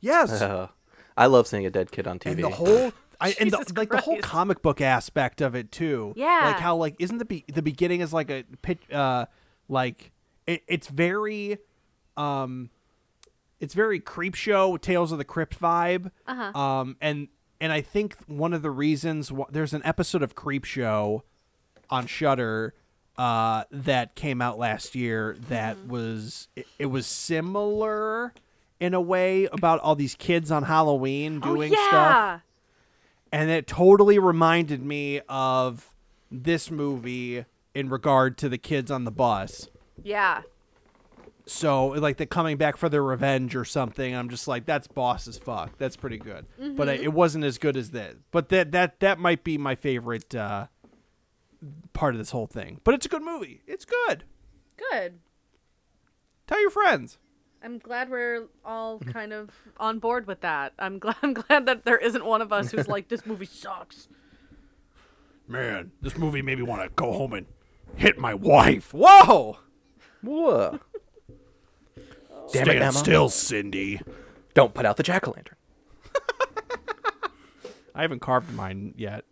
Yes, Uh, *laughs* I love seeing a dead kid on TV. and the whole. I, and the, like the whole comic book aspect of it too. Yeah. like how like isn't the be- the beginning is like a pitch uh like it, it's very um it's very creep show tales of the crypt vibe Uh-huh. um and and i think one of the reasons wh- there's an episode of creep show on Shudder uh that came out last year that Mm-hmm. was it, it was similar in a way about all these kids on halloween doing oh yeah. stuff and it totally reminded me of this movie in regard to the kids on the bus Yeah. so like they're coming back for their revenge or something. I'm just like, that's boss as fuck. That's pretty good. But uh, it wasn't as good as that. But that that that might be my favorite uh, part of this whole thing. But it's a good movie. It's good. Good. Tell your friends. I'm glad we're all mm-hmm. kind of on board with that. I'm glad *laughs* I'm glad that there isn't one of us who's like this movie sucks. Man, this movie made me want to go home and hit my wife. Whoa! Whoa. Damn it, Stand Emma. still, Cindy. Don't put out the jack o' lantern. *laughs* I haven't carved mine yet.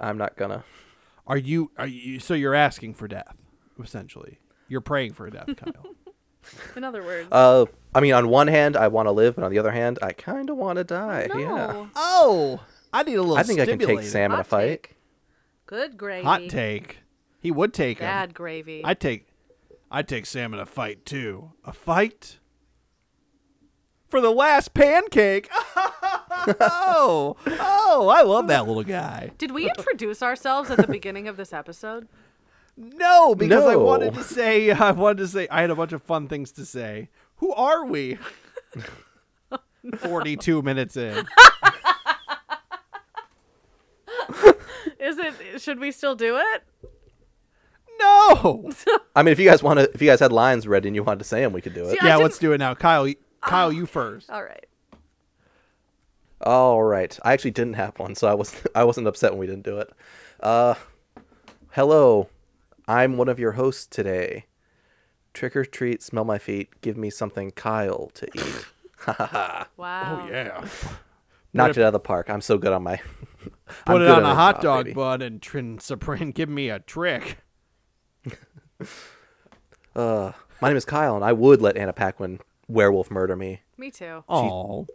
I'm not gonna. Are you? Are you? So you're asking for death, essentially. You're praying for death, Kyle. *laughs* *laughs* In other words, Uh, I mean, on one hand, I want to live, but on the other hand, I kind of want to die. no. Yeah. oh, I need a little. I think I can take stimulated. Sam in a fight. take. Good gravy. Hot take. He would take him. Bad gravy. I'd take. I'd take Sam in a fight too. A fight for the last pancake. *laughs* oh, oh! I love that little guy. Did we introduce ourselves at the beginning of this episode? No, because I wanted to say. *laughs* I wanted to say. I had a bunch of fun things to say. Who are we? Forty-two minutes in. Is it? Should we still do it? No. I mean, if you guys want to, if you guys had lines ready and you wanted to say them, we could do it. See, yeah, let's do it now. Kyle, y- Kyle, you first. All right. All right. I actually didn't have one, so I was I wasn't upset when we didn't do it. Uh, hello, I'm one of your hosts today. Trick or treat, smell my feet, give me something Kyle to eat. *laughs* Wow. Oh yeah. Knocked it out of the park. I'm so good on my. *laughs* Put it good on a hot job, dog baby. bun and trin Supreme. Give me a trick. *laughs* Uh, my name is Kyle, and I would let Anna Paquin werewolf murder me. Me too. Oh,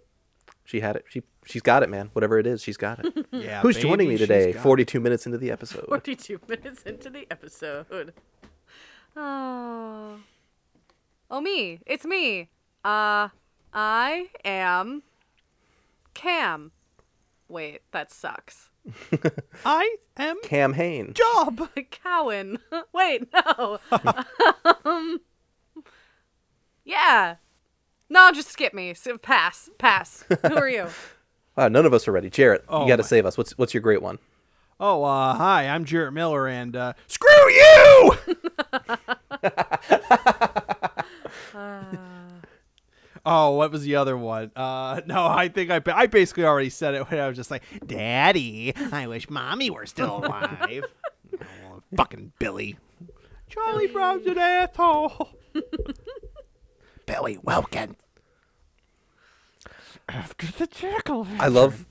She had it. She she's got it, man. Whatever it is, she's got it. *laughs* yeah. Who's baby, joining me today? got it. 42 minutes into the episode. 42 minutes into the episode. Oh. Oh, me. It's me. Uh, I am Cam. Wait, that sucks. *laughs* I am Cam Hain. job. *laughs* Cowan. Wait, no. um, yeah. No, just skip me. S- Pass. Pass. Who are you? Wow, *laughs* none of us are ready. Jarrett, Oh you got to my- save us. What's what's your great one? Oh, uh, hi. I'm Jarrett Miller, and uh, screw you. *laughs* *laughs* Oh, what was the other one? Uh, no, I think I, I basically already said it when I was just like, Daddy, I wish Mommy were still alive. oh, fucking Billy. Charlie Brown's an asshole. Billy Wilkin. After the jackal. I love,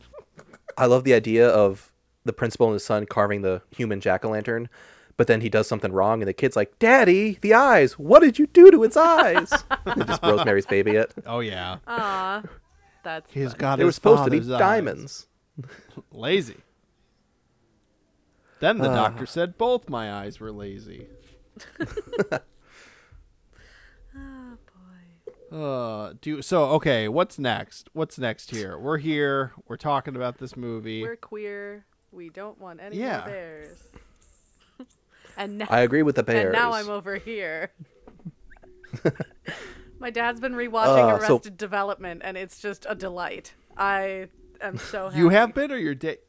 I love the idea of the principal and his son carving the human jack o' lantern, but then he does something wrong, and the kid's like, "Daddy, the eyes! What did you do to its eyes?" and just *laughs* Rosemary's Baby it. Oh, yeah. Aw. That's He's fun. got They were his supposed to be father's eyes. diamonds. *laughs* Lazy. Then the Uh. doctor said both my eyes were lazy. *laughs* Oh, boy. Uh, do so. Okay, what's next? What's next here? We're here. We're talking about this movie. We're queer. We don't want any Yeah. more bears. *laughs* and now, I agree with the bears. and now I'm over here. *laughs* My dad's been rewatching Uh, so- Arrested Development, and it's just a delight. I am so happy. you have been, or your date?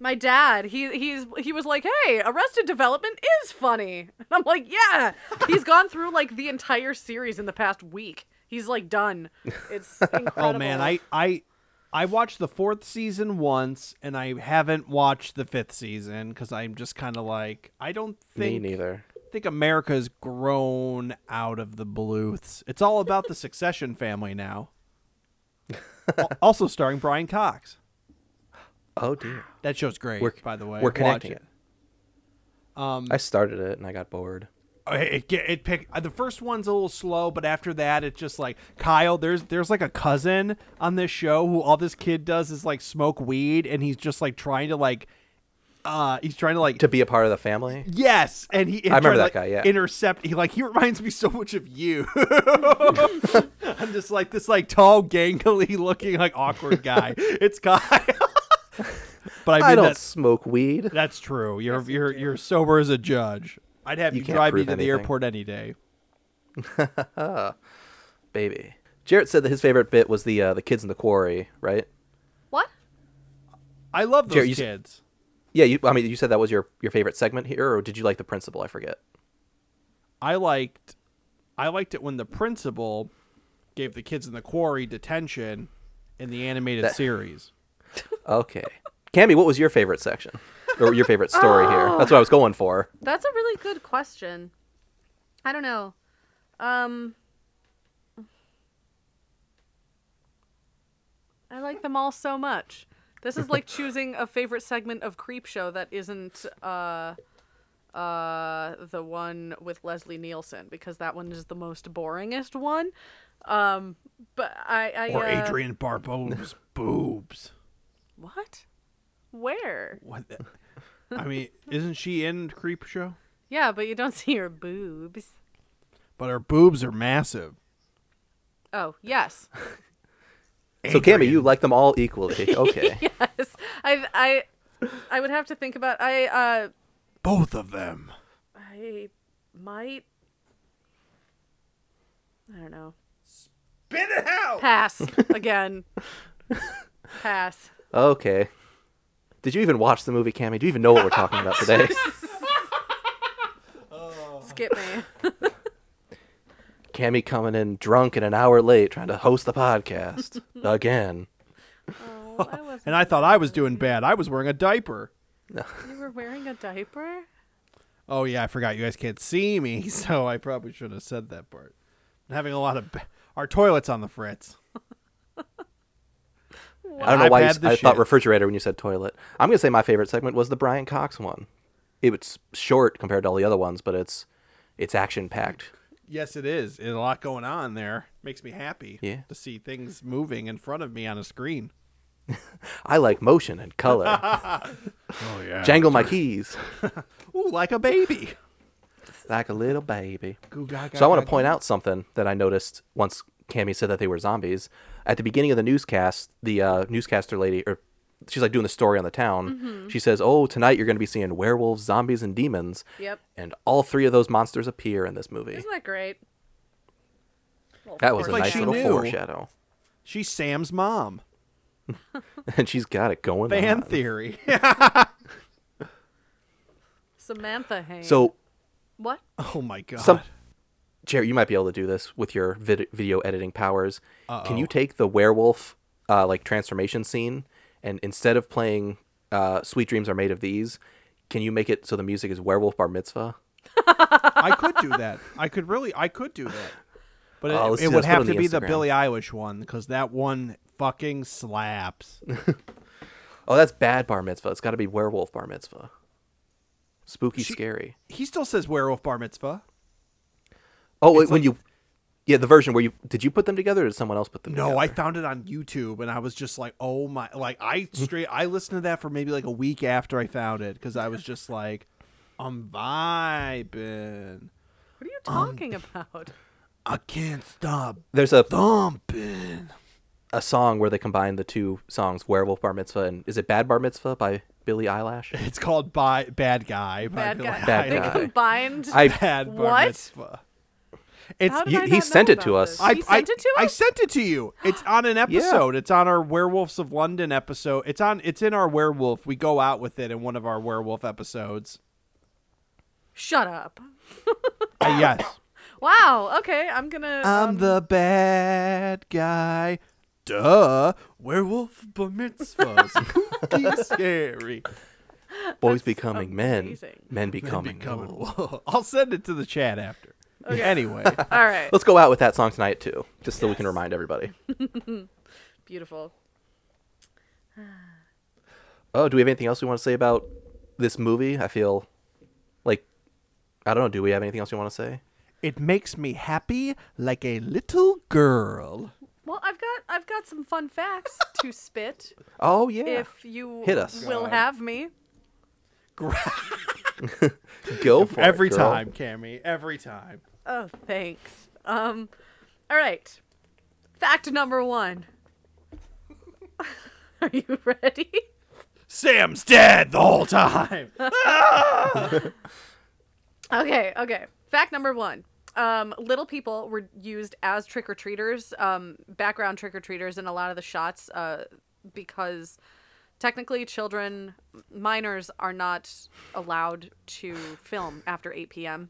My dad, he he's he was like, "Hey, Arrested Development is funny." *laughs* And I'm like, "Yeah." He's gone through like the entire series in the past week. He's like done. *laughs* It's incredible. Oh man, I I I watched the fourth season once, and I haven't watched the fifth season because I'm just kind of like I don't think Me think neither. think America's grown out of the Bluths. It's all about the Succession family now. *laughs* Also starring Brian Cox. Oh dear. That show's great, We're- by the way. we're Watch connecting it. it. Um, I started it and I got bored. It it, it pick uh, the first one's a little slow, but after that, it's just like Kyle. There's there's like a cousin on this show who all this kid does is like smoke weed, and he's just like trying to like, uh, he's trying to like To be a part of the family. Yes, and he. I remember to, that like, guy, yeah. Intercept. He like he reminds me so much of you. *laughs* I'm just like this like tall, gangly looking like awkward guy. it's Kyle. *laughs* but I mean I don't that's smoke weed. that's true. You're you're you're sober as a judge. I'd have You you, drive me prove to the airport any day. *laughs* Baby. Jarrett said that his favorite bit was the uh, the kids in the quarry, right? what? I love those Jerry, you kids. Yeah, you. I mean, you said that was your your favorite segment here, or did you like the principal? I forget. I liked I liked it when the principal gave the kids in the quarry detention in the animated That- series. *laughs* Okay, Cammy, what was your favorite section, or your favorite story here? That's what I was going for. That's a really good question. I don't know. Um I like them all so much. This is like *laughs* choosing a favorite segment of Creep Show that isn't uh uh the one with Leslie Nielsen because that one is the most boringest one. Um but I I Or uh, Adrienne Barbeau's boobs. What? Where? What? The, I mean, isn't she in Creep Show? Yeah, but you don't *laughs* see her boobs. But her boobs are massive. Oh, yes. *laughs* So, Cammy, you like them all equally. *laughs* Okay. yes. I I I would have to think about I uh both of them. I might I don't know. Spit it out. Pass again. Pass. Okay. Did you even watch the movie, Cammy? Do you even know what we're talking about today? *laughs* Oh. Skip me. *laughs* Cammy coming in drunk and an hour late, trying to host the podcast *laughs* again. Oh, I wasn't. And I thought I was doing bad. I was wearing a diaper. You were wearing a diaper? Oh yeah, I forgot you guys can't see me, so I probably shouldn't have said that part. I'm having a lot of ba- our toilets on the fritz. I don't know I've why you, had s- the I thought refrigerator when you said toilet. I'm gonna say my favorite segment was the Brian Cox one. It was short compared to all the other ones, but it's it's action packed. Yes, it is. There's a lot going on there. Makes me happy. Yeah. To see things moving in front of me on a screen. *laughs* I like motion and color. *laughs* Oh yeah. Jangle my keys *laughs* Ooh, like a baby. like a little baby. Goo gaga So I want to point out something that I noticed once Cammy said that they were zombies. At the beginning of the newscast, the uh, newscaster lady, or she's like doing the story on the town. She says, "Oh, tonight you're going to be seeing werewolves, zombies, and demons." Yep. And all three of those monsters appear in this movie. Isn't that great? Little That was a like nice little knew. foreshadow. She's Sam's mom. *laughs* and she's got it going Fan on. theory. *laughs* Samantha Haynes. So, what? oh my god. Some- Jerry, you might be able to do this with your vid- video editing powers. Can you take the werewolf uh, like transformation scene and instead of playing uh, "Sweet Dreams Are Made of These," can you make it so the music is "Werewolf Bar Mitzvah"? I could do that. I could really. I could do that. But it, Oh, it would have to the be the Instagram. Billie Eilish one because that one fucking slaps. *laughs* Oh, that's bad bar mitzvah. It's got to be werewolf bar mitzvah. Spooky, scary. he still says werewolf bar mitzvah. Oh, wait, it's when like- you, yeah, the version where you did you put them together or did someone else put them No, together? I found it on YouTube and I was just like, oh my! Like I straight, I listened to that for maybe like a week after I found it because I was just like, I'm vibing. What are you Um, talking about? I can't stop There's a thumping. a song where they combine the two songs, Werewolf Bar Mitzvah and is it Bad Bar Mitzvah by Billie Eyelash? It's called by Bad Guy. by Bad Billie guy. Bad they combined. I Bad bar What? mitzvah. It's How did He- I he not know sent it to us. I, He I, sent it to I us. sent it to you. It's *gasps* on an episode. It's on our Werewolves of London episode. It's on. It's in our werewolf. We go out with it in one of our werewolf episodes. Shut up. Uh, *laughs* yes. Wow. Okay, I'm gonna. I'm um, the bad guy. Duh. Werewolf bar mitzvah. Spooky, *laughs* scary. Boys becoming men, amazing. men becoming. Becoming. wolves. Whoa. *laughs* I'll send it to the chat after. *laughs* Anyway. All right. Let's go out with that song tonight too, just so we can remind everybody. *laughs* Beautiful. Ah. Oh, do we have anything else we want to say about this movie? I feel like I don't know. Do we have anything else we want to say? it makes me happy like a little girl. Well, I've got I've got some fun facts *laughs* to spit Oh yeah, if you Hit us. will have me. go for Every it, girl. time, Cammy. Every time. Oh, thanks. Um, all right. Fact number one. *laughs* Are you ready? Sam's dead the whole time. *laughs* *laughs* Okay, okay. Fact number one. Um, little people were used as trick or treaters, um, background trick or treaters in a lot of the shots, uh, because technically children, minors, are not allowed to film after 8 p.m.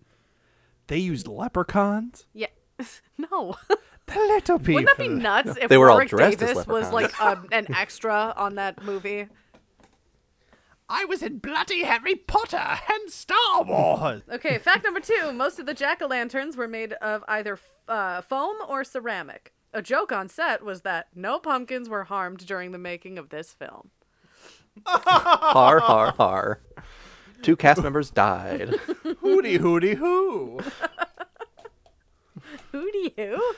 they used leprechauns? Yeah. *laughs* no. *laughs* The little people. Wouldn't that be nuts if They were all Warwick dressed as Davis was like um, an extra on that movie? I was in bloody Harry Potter and Star Wars. *laughs* Okay, fact number two most of the jack o' lanterns were made of either uh, foam or ceramic. A joke on set was that no pumpkins were harmed during the making of this film. Har har har. Two cast members died. *laughs* hooty hooty hoo. Hootie who?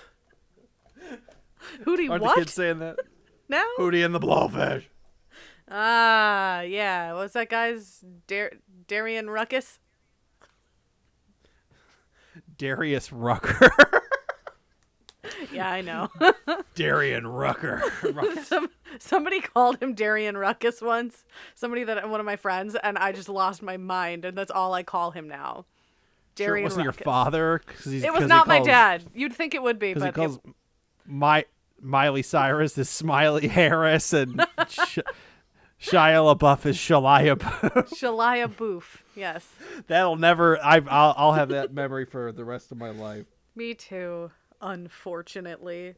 Hootie Aren't the what? kids saying that? No? Hootie and the Blowfish. Ah, yeah. What's that guy's Dar- Darian Ruckus? Darius Rucker. *laughs* *laughs* Yeah, I know. *laughs* Darian Rucker. *laughs* Some, somebody called him Darian Ruckus once. Somebody that one of my friends, and I just lost my mind, and that's all I call him now. Sure, it Darian wasn't your Ruckus. father? 'Cause he's- It was not my dad. You'd think it would be, Because he but calls it, my Miley Cyrus is Smiley Harris and Sh- Shia LaBeouf is Shia Boof. Shalia Boof. Yes, That'll never. I've, I'll, I'll have that memory for the rest of my life. me too. Unfortunately.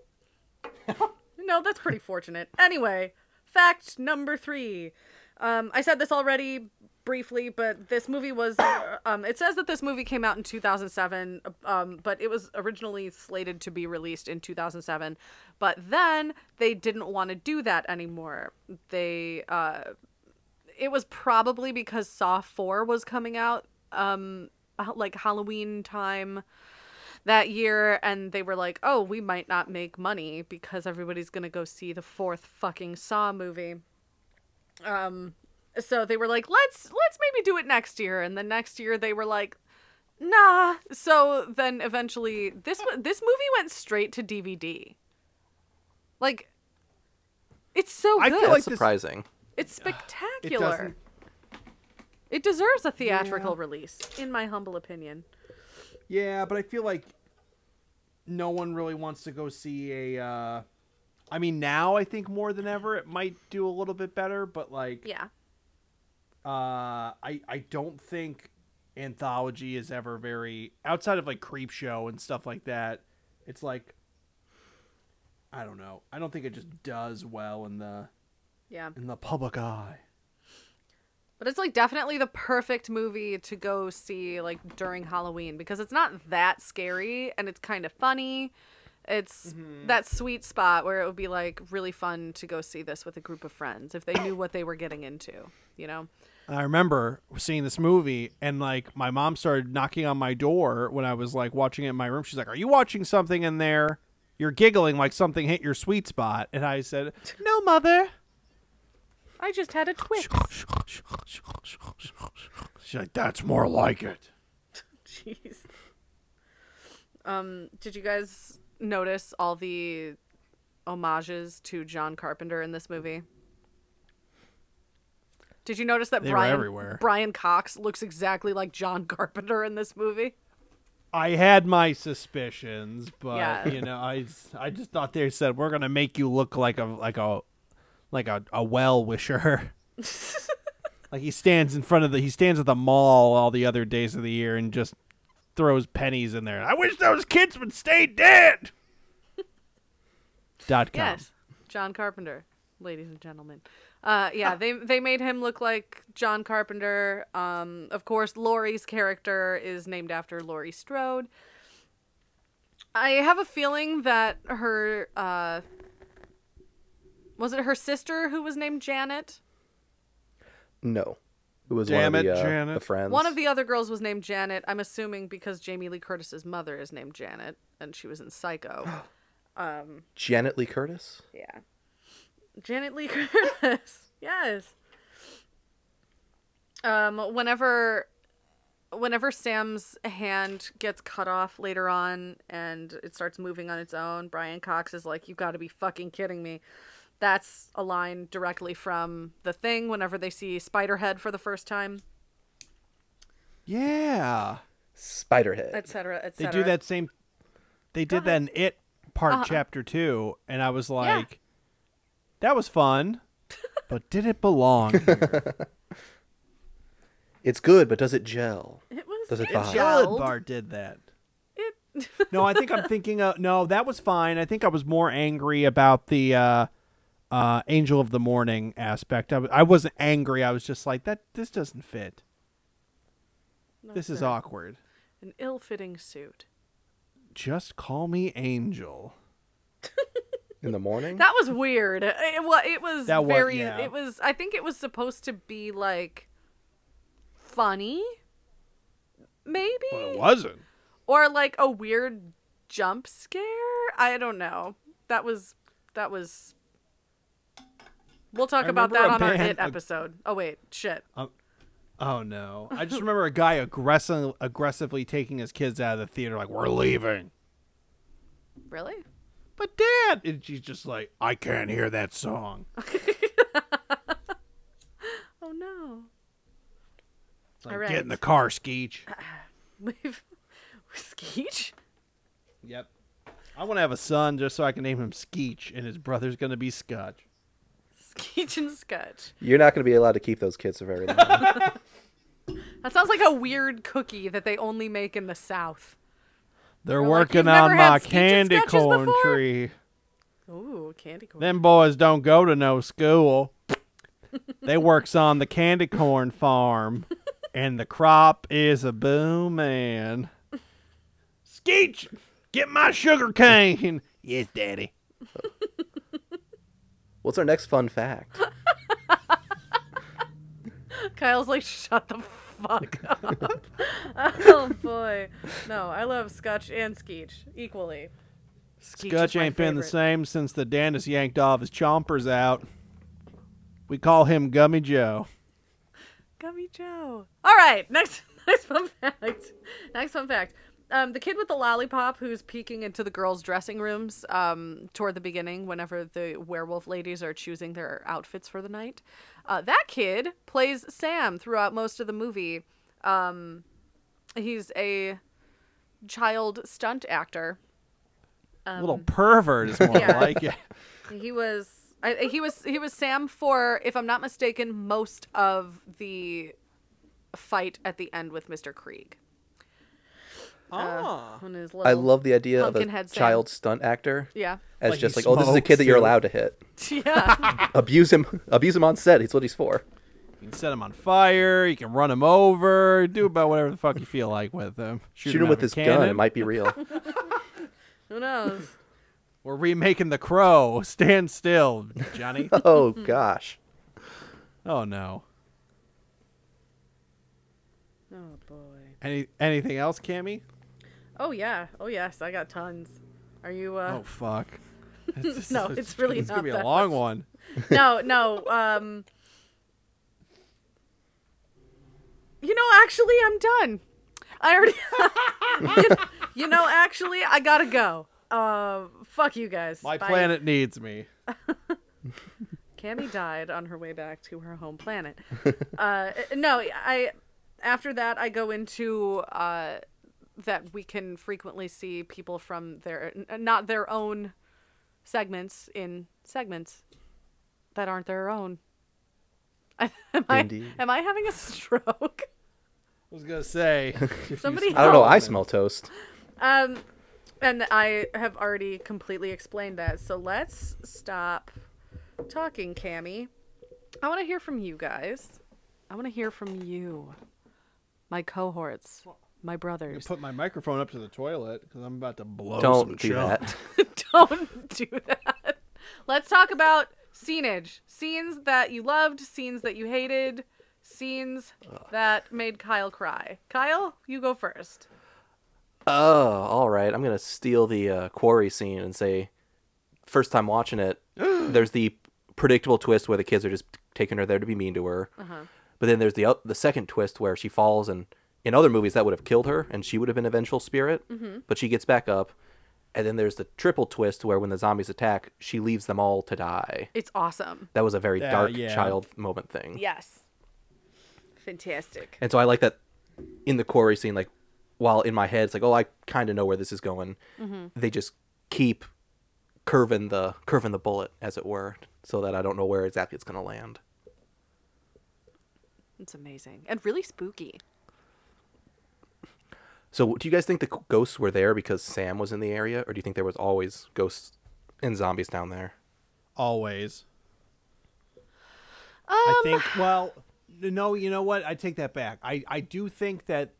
*laughs* no, that's pretty fortunate. Anyway, fact number three. Um, I said this already briefly, but this movie was. *coughs* Um, it says that this movie came out in 2007, um, but it was originally slated to be released in 2007. But then they didn't want to do that anymore. They. Uh, it was probably because Saw 4 was coming out, um, like Halloween time that year and they were like, "Oh, we might not make money because everybody's going to go see the fourth fucking Saw movie." Um so they were like, "Let's let's maybe do it next year." And the next year they were like, "Nah." So then eventually this this movie went straight to DVD. Like it's so I good. feel That's like this- surprising. it's spectacular. doesn't. It deserves a theatrical release, in my humble opinion. Yeah, but I feel like no one really wants to go see a. Uh, I mean, now I think more than ever it might do a little bit better, but like, Yeah. uh, I I don't think anthology is ever very outside of like creep show and stuff like that. It's like I don't know. I don't think it just does well in the Yeah. in the public eye. But it's like definitely the perfect movie to go see like during Halloween because it's not that scary and it's kind of funny. It's mm-hmm. that sweet spot where it would be like really fun to go see this with a group of friends if they knew what they were getting into, you know? I remember seeing this movie and like my mom started knocking on my door when I was like watching it in my room. She's like, "Are you watching something in there? You're giggling like something hit your sweet spot." And I said, "No, mother." I just had a twist. She's like, "That's more like it." *laughs* Jeez. Um, did you guys notice all the homages to John Carpenter in this movie? Did you notice that They Brian everywhere. Brian Cox looks exactly like John Carpenter in this movie? I had my suspicions, but Yeah. you know, I I just thought they said we're gonna make you look like a like a like a, a well wisher. *laughs* *laughs* like he stands in front of the he stands at the mall all the other days of the year and just throws pennies in there. I wish those kids would stay dead. *laughs* Dot com. Yes, John Carpenter, ladies and gentlemen. Uh, yeah, they they made him look like John Carpenter. Um, of course, Laurie's character is named after Laurie Strode. I have a feeling that her uh, was it her sister who was named Janet. No, it was Damn one of it, the, uh, Janet. the friends. One of the other girls was named Janet. I'm assuming because Jamie Lee Curtis's mother is named Janet, and she was in Psycho. *gasps* um, Janet Lee Curtis. Yeah. Janet Lee *laughs* Curtis. yes. Um whenever whenever Sam's hand gets cut off later on and it starts moving on its own, Brian Cox is like, "You've gotta be fucking kidding me. That's a line directly from the thing whenever they see Spiderhead for the first time, Yeah. Spiderhead. etc. Etc. They do that same they did that in it part chapter two, and I was like that was fun. *laughs* but did it belong here? *laughs* It's good, but does it gel? It was Does it it vibe? gelled. Good Bar did that. It No, I think I'm thinking of no, that was fine. I think I was more angry about the uh uh Angel of the Morning aspect. I, was, I wasn't angry. I was just like that this doesn't fit. this is fair. awkward. an ill-fitting suit. Just call me Angel. *laughs* In the morning? That was weird. It, well, it was That wa- very. yeah. It was. I think it was supposed to be like funny, maybe, Well, it wasn't. or like a weird jump scare. I don't know. That was. That was. We'll talk I about that on our band- it a- episode. Oh wait, shit. Um, oh no! I just remember a guy aggressive, aggressively taking his kids out of the theater, like we're leaving. Really? But Dad, and she's just like, I can't hear that song. *laughs* Oh no. Like, All right. Get in the car, Skeech. *clears throat* We've Skeech. Yep. I want to have a son just so I can name him Skeech, and his brother's gonna be Scotch. Skeech and Scotch. You're not going to be allowed to keep those kids for very long. *laughs* That sounds like a weird cookie that they only make in the South. They're They're working "You've on my candy corn before?" tree. Ooh, candy corn. Them boys don't go to no school. they works on the candy corn farm, and the crop is a booming. Skeech, get my sugar cane. yes, Daddy. What's our next fun fact? *laughs* Kyle's like, shut the fuck *laughs* up. *laughs* oh boy. No, I love Scotch and Skeech equally. Skeech Scotch is my ain't been the same since the dentist yanked off his chompers out. We call him Gummy Joe. Gummy Joe. All right, next next fun fact. Next fun fact. Um, the kid with the lollipop who's peeking into the girls' dressing rooms um, toward the beginning, whenever the werewolf ladies are choosing their outfits for the night, uh, that kid plays Sam throughout most of the movie. Um, he's a child stunt actor. A little pervert is more Um, *laughs* yeah. like it. *laughs* He was I, he was he was Sam for, if I'm not mistaken, most of the fight at the end with Mr. Kreeg. Ah. When his I love the idea of a Pumpkinhead Sam. child stunt actor Yeah. as Like just he like, oh, this is a kid that you're smokes, allowed to hit. *laughs* Yeah. *laughs* Abuse him, abuse him on set. He's what he's for. You can set him on fire. You can run him over. Do about whatever the fuck you feel like with him. Shoot, him out with of a this gun. cannon. It might be real. *laughs* Who knows? We're remaking The Crow. Stand still, Johnny. oh gosh. oh no. Oh boy. Any anything else, Cammy? Oh yeah. Oh yes. I got tons. Are you? uh Oh fuck. *laughs* No, it's really it's gonna be a long much. one. *laughs* No, no. Um. You know, actually, I'm done. I already. *laughs* you, you know, actually, I gotta go. Uh, fuck you guys. My Bye. planet needs me. Cammy died on her way back to her home planet. uh, no, I. After that, I go into uh, that we can frequently see people from their not their own segments in segments that aren't their own. *laughs* am I am I having a *laughs* stroke? I was gonna say. if *laughs* you Somebody I don't know. I smell toast. Um, and I have already completely explained that. So let's stop talking, Cammy. I want to hear from you guys. I want to hear from you, my cohorts, my brothers. put my microphone up to the toilet because I'm about to blow. some Don't do chunk. that. *laughs* *laughs* Don't do that. Let's talk about scenage. Scenes that you loved, scenes that you hated, scenes that made Kyle cry. Kyle, you go first. Oh, all right. I'm gonna steal the uh, quarry scene and say, first time watching it, *gasps* there's the predictable twist where the kids are just taking her there to be mean to her. But then there's the o- the second twist where she falls, and in other movies that would have killed her, and she would have been a vengeful spirit. Mm-hmm. But she gets back up. And then there's the triple twist where when the zombies attack, she leaves them all to die. It's awesome. That was a very Yeah, dark yeah. child moment thing. Yes. Fantastic. And so I like that in the quarry scene, like while in my head it's like, oh, I kind of know where this is going. Mm-hmm. They just keep curving the curving the bullet, as it were, so that I don't know where exactly it's gonna land. It's amazing and really spooky. So, do you guys think the ghosts were there because Sam was in the area, or do you think there was always ghosts and zombies down there? Always. Um, I think. Well, no. You know what? I take that back. I I do think that.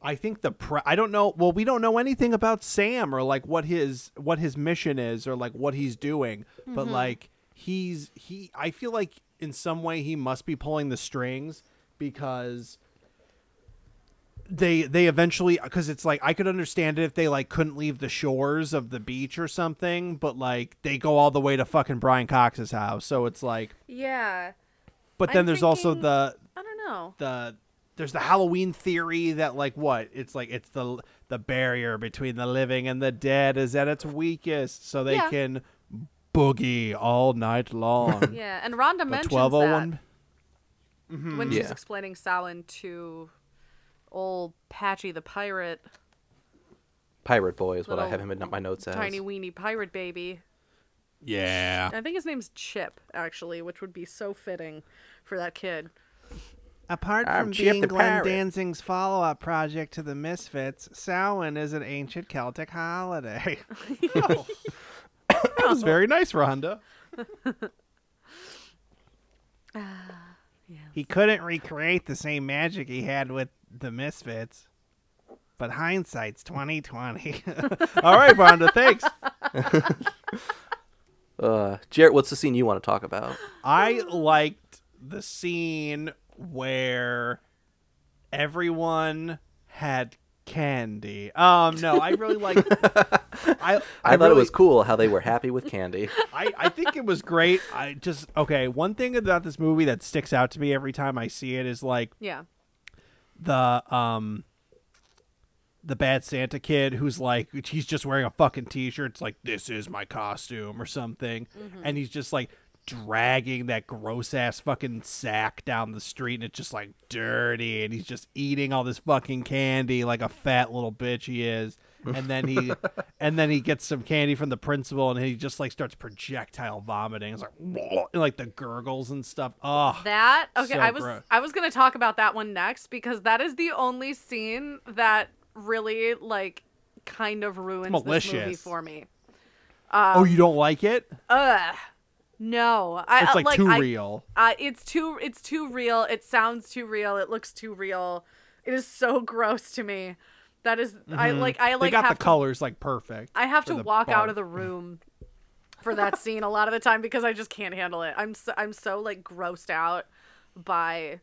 I think the pre- I don't know. Well, we don't know anything about Sam or like what his what his mission is or like what he's doing. But like he's he. I feel like in some way he must be pulling the strings because they they eventually because it's like I could understand it if they like couldn't leave the shores of the beach or something, but like they go all the way to fucking Brian Cox's house, so it's like. Yeah. But then I'm there's also the I don't know. the there's the Halloween theory that like what it's like it's the the barrier between the living and the dead is at its weakest, so they Yeah. can boogie all night long. *laughs* Yeah, and Rhonda The mentions twelve oh that one. when mm-hmm. she's explaining Samhain to old Patchy the pirate, Pirate Boy is what I have him in my notes as. tiny weeny pirate baby. Yeah. I think his name's Chip, actually, which would be so fitting for that kid. Apart I'm from Chip being the Glenn Parrot. Danzig's follow-up project to the Misfits, Samhain is an ancient Celtic holiday. Oh. that was very nice, Rhonda. He couldn't recreate the same magic he had with the Misfits, but hindsight's twenty twenty. *laughs* All right, Rhonda, thanks. *laughs* Uh, Jarrett, what's the scene you want to talk about? I liked the scene where everyone had candy. Um, no, I really like. *laughs* I I, I, thought really, it was cool how they were happy with candy. I I think it was great. I just okay. One thing about this movie that sticks out to me every time I see it is like Yeah. the um the bad Santa kid who's like he's just wearing a fucking t-shirt. It's like this is my costume or something, and he's just like dragging that gross ass fucking sack down the street, and it's just like dirty, and he's just eating all this fucking candy like a fat little bitch he is. And then he, *laughs* and then he gets some candy from the principal, and he just like starts projectile vomiting. It's like, *laughs* and, like the gurgles and stuff. Oh, That okay, So I was gross. I was gonna talk about that one next because that is the only scene that really like kind of ruins this movie for me. oh, um, you don't like it? Ugh. No, I It's uh, like, too I- real. Uh, it's too it's too real. It sounds too real. It looks too real. It is so *laughs* gross to me. That is I like I like they like got the to, colors like perfect. I have to walk out of the *laughs* room for that scene a lot of the time because I just can't handle it. I'm so, I'm so like grossed out by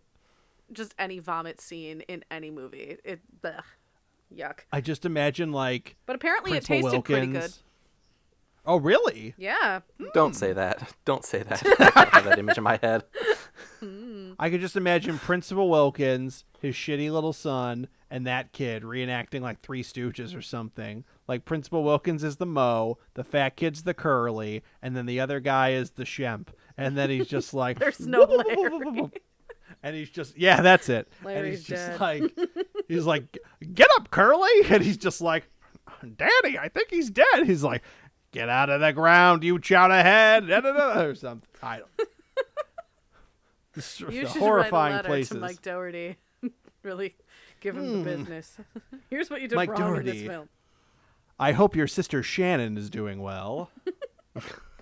just any vomit scene in any movie. It ugh, yuck. I just imagine like But apparently Principal it tasted pretty good. Oh, really? Yeah. Don't say hmm. that. *laughs* Don't say that. *laughs* I have that image in my head. Hmm. I could just imagine Principal Wilkins, his shitty little son, and that kid reenacting like Three Stooges or something. Like Principal Wilkins is the Moe, the fat kid's the Curly, and then the other guy is the Shemp. And then he's just *laughs* like, There's no Larry. and he's just yeah, that's it. and Larry's he's just dead. like he's like, "Get up, Curly!" And he's just like, "Daddy, I think he's dead." He's like, "Get out of the ground, you chowder head!" Da, da, da, or something. I don't. *laughs* It's You the should horrifying write a letter places. to Mike Dougherty. really give him the business. *laughs* Here's what you did Mike wrong in this Dougherty. film. I hope your sister Shannon is doing well. *laughs*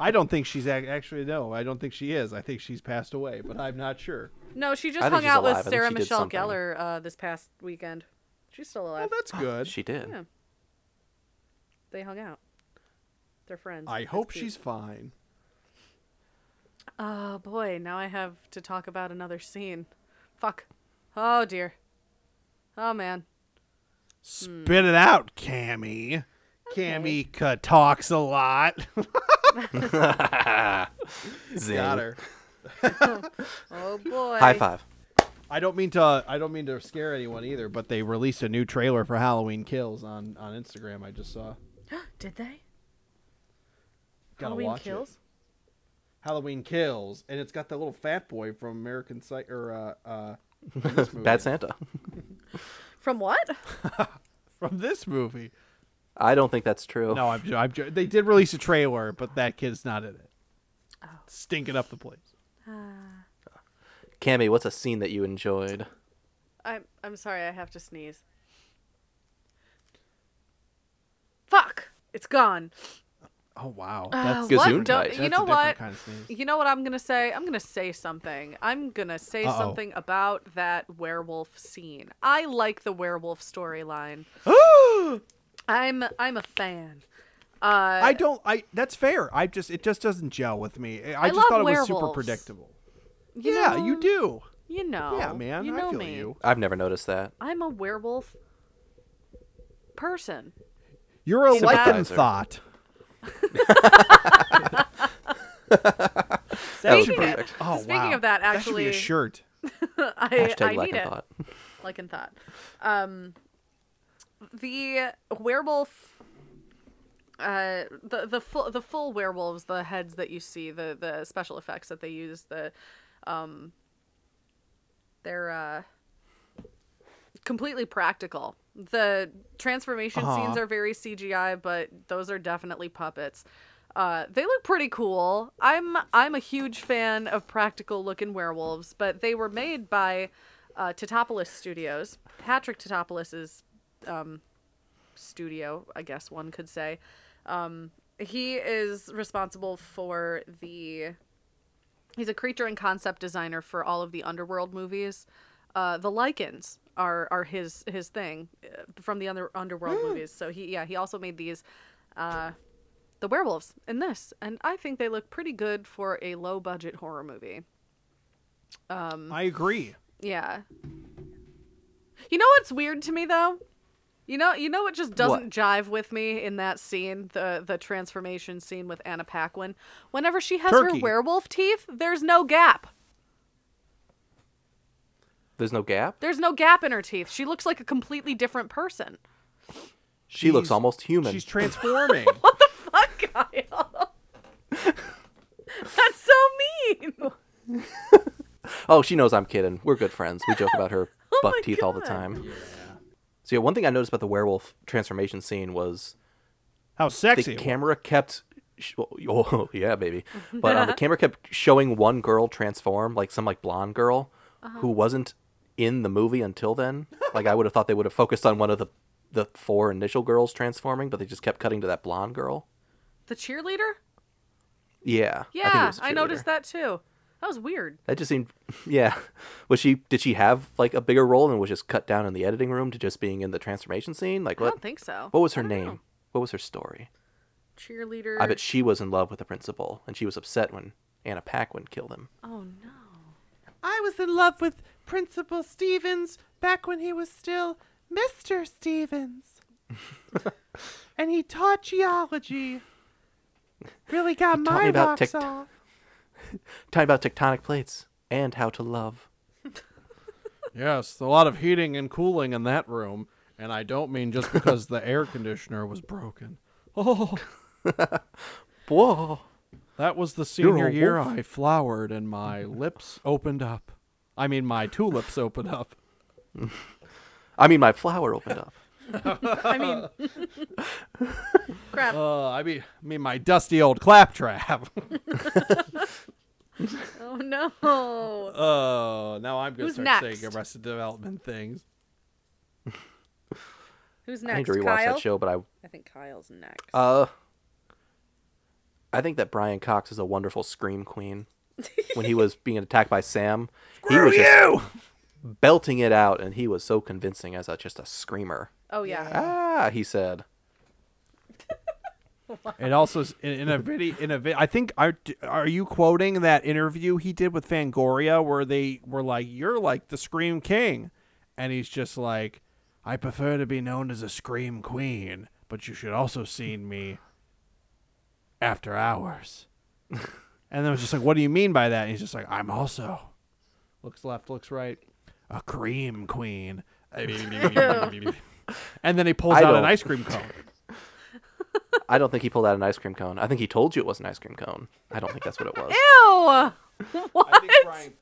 I don't think she's ac- actually no. I don't think she is. I think she's passed away, but I'm not sure. No, she just think hung out alive. With Sarah Michelle something. Gellar uh, this past weekend. She's still Oh, alive. that's *gasps* good. She did. Yeah. They hung out. They're friends. I That's hope cute. she's fine. Oh boy, now I have to talk about another scene. Fuck. Oh dear. Oh man. Spit it out, Cammy. Cammy ca- talks a lot. *laughs* *laughs* Zing. Got her. *laughs* Oh boy. High five. I don't mean to. I don't mean to scare anyone either. But they released a new trailer for Halloween Kills on on Instagram. I just saw. *gasps* Did they? Gotta Halloween watch it. kills? Halloween Kills, and it's got the little fat boy from American Psych or uh, uh, from this *laughs* movie. Bad Santa. *laughs* From what? *laughs* from this movie. I don't think that's true. No, I'm, I'm. They did release a trailer, but that kid's not in it. Stinking up the place. Cammy, what's a scene that you enjoyed? I'm I'm sorry, I have to sneeze. Fuck! It's gone. Oh wow, Uh, that's what? Gesundheit. Don't- That's you a know what? kind of sneeze. You know what I'm gonna say? I'm gonna say something. I'm gonna say Uh-oh. something about that werewolf scene. I like the werewolf storyline. *gasps* I'm I'm a fan. Uh, I don't. I that's fair. I just it just doesn't gel with me. I, I just love thought it was super predictable. you yeah, know, you do. You know. Yeah, man. You I know feel me. you. I've never noticed that. I'm a werewolf person. You're a Sympathizer. lycanthrope. That was Speaking of- perfect. Oh Speaking wow. of that, that should be a shirt. *laughs* I, Hashtag I lack need of it. thought. like in thought. Um, the werewolf, uh, the the full the full werewolves, the heads that you see, the the special effects that they use, the um, they're uh completely practical. The transformation Uh-huh. scenes are very CGI, but those are definitely puppets. Uh, they look pretty cool. I'm I'm a huge fan of practical looking werewolves, but they were made by uh, Studios. Patrick Tatopoulos's um, studio, I guess one could say. Um, he is responsible for the. He's a creature and concept designer for all of the Underworld movies. Uh, the Lycans are are his his thing uh, from the under, Underworld movies. So he yeah he also made these. Uh, the werewolves in this, and I think they look pretty good for a low budget horror movie. Um, I agree. Yeah. You know what's weird to me though? You know, you know what just doesn't What? jive with me in that scene, the the transformation scene with Anna Paquin. Whenever she has Turkey. her werewolf teeth, there's no gap. There's no gap. There's no gap in her teeth. She looks like a completely different person. She looks almost human. She's *laughs* transforming. *laughs* What the fuck Kyle. *laughs* That's so mean. Oh, she knows I'm kidding. We're good friends. We joke about her Oh buck my teeth all the God. time. So yeah, one thing I noticed about the werewolf transformation scene was How sexy. the it camera kept. sh- Oh yeah, baby. But um, the camera kept showing one girl transform, like some like blonde girl Uh-huh. who wasn't in the movie until then. Like I would have thought they would have focused on one of the the four initial girls transforming, but they just kept cutting to that blonde girl. The cheerleader? Yeah. I, think it Yeah, I, a I, noticed that too. That was weird. That just seemed, *laughs* yeah. Was she? Did she have like a bigger role and was just cut down in the editing room to just being in the transformation scene? Like what? I don't think so. What was her name? know. What was her story? Cheerleader. I bet she was in love with the principal, and she was upset when Anna Paquin killed him. Oh no. I was in love with Principal Stevens back when he was still Mr. Stevens. *laughs* and he taught geology. Really got He my me about rocks tect- off. *laughs* Talking about tectonic plates and how to love. *laughs* Yes, a lot of heating and cooling in that room, and I don't mean just because the air conditioner was broken. Oh, Whoa! that was the senior year. I flowered and my lips opened up. I mean, my tulips opened up. I mean, my flower opened up. I mean, crap. Uh, I mean, I mean my dusty old claptrap. *laughs* oh no. Oh, now I'm gonna Who's start next? saying Arrested Development things. Who's next? I next? need to rewatch Kyle. that show, but I I think Kyle's next. uh, I think that Brian Cox is a wonderful scream queen. when he was being attacked by Sam, he was just belting it out, and he was so convincing as a, just a screamer. oh yeah. Ah, he said. *laughs* It also s- in, in a video in a vi- I think are are you quoting that interview he did with Fangoria where they were like you're like the scream king and he's just like I prefer to be known as a scream queen but you should also see me after hours. *laughs* and then it was just like what do you mean by that? And he's just like I'm also looks left looks right a cream queen. *laughs* *laughs* and then he pulls I out an don't- ice cream cone. I don't think he pulled out an ice cream cone. I think he told you it was an ice cream cone. I don't think that's what it was. Ew. What? *laughs* I think Brian,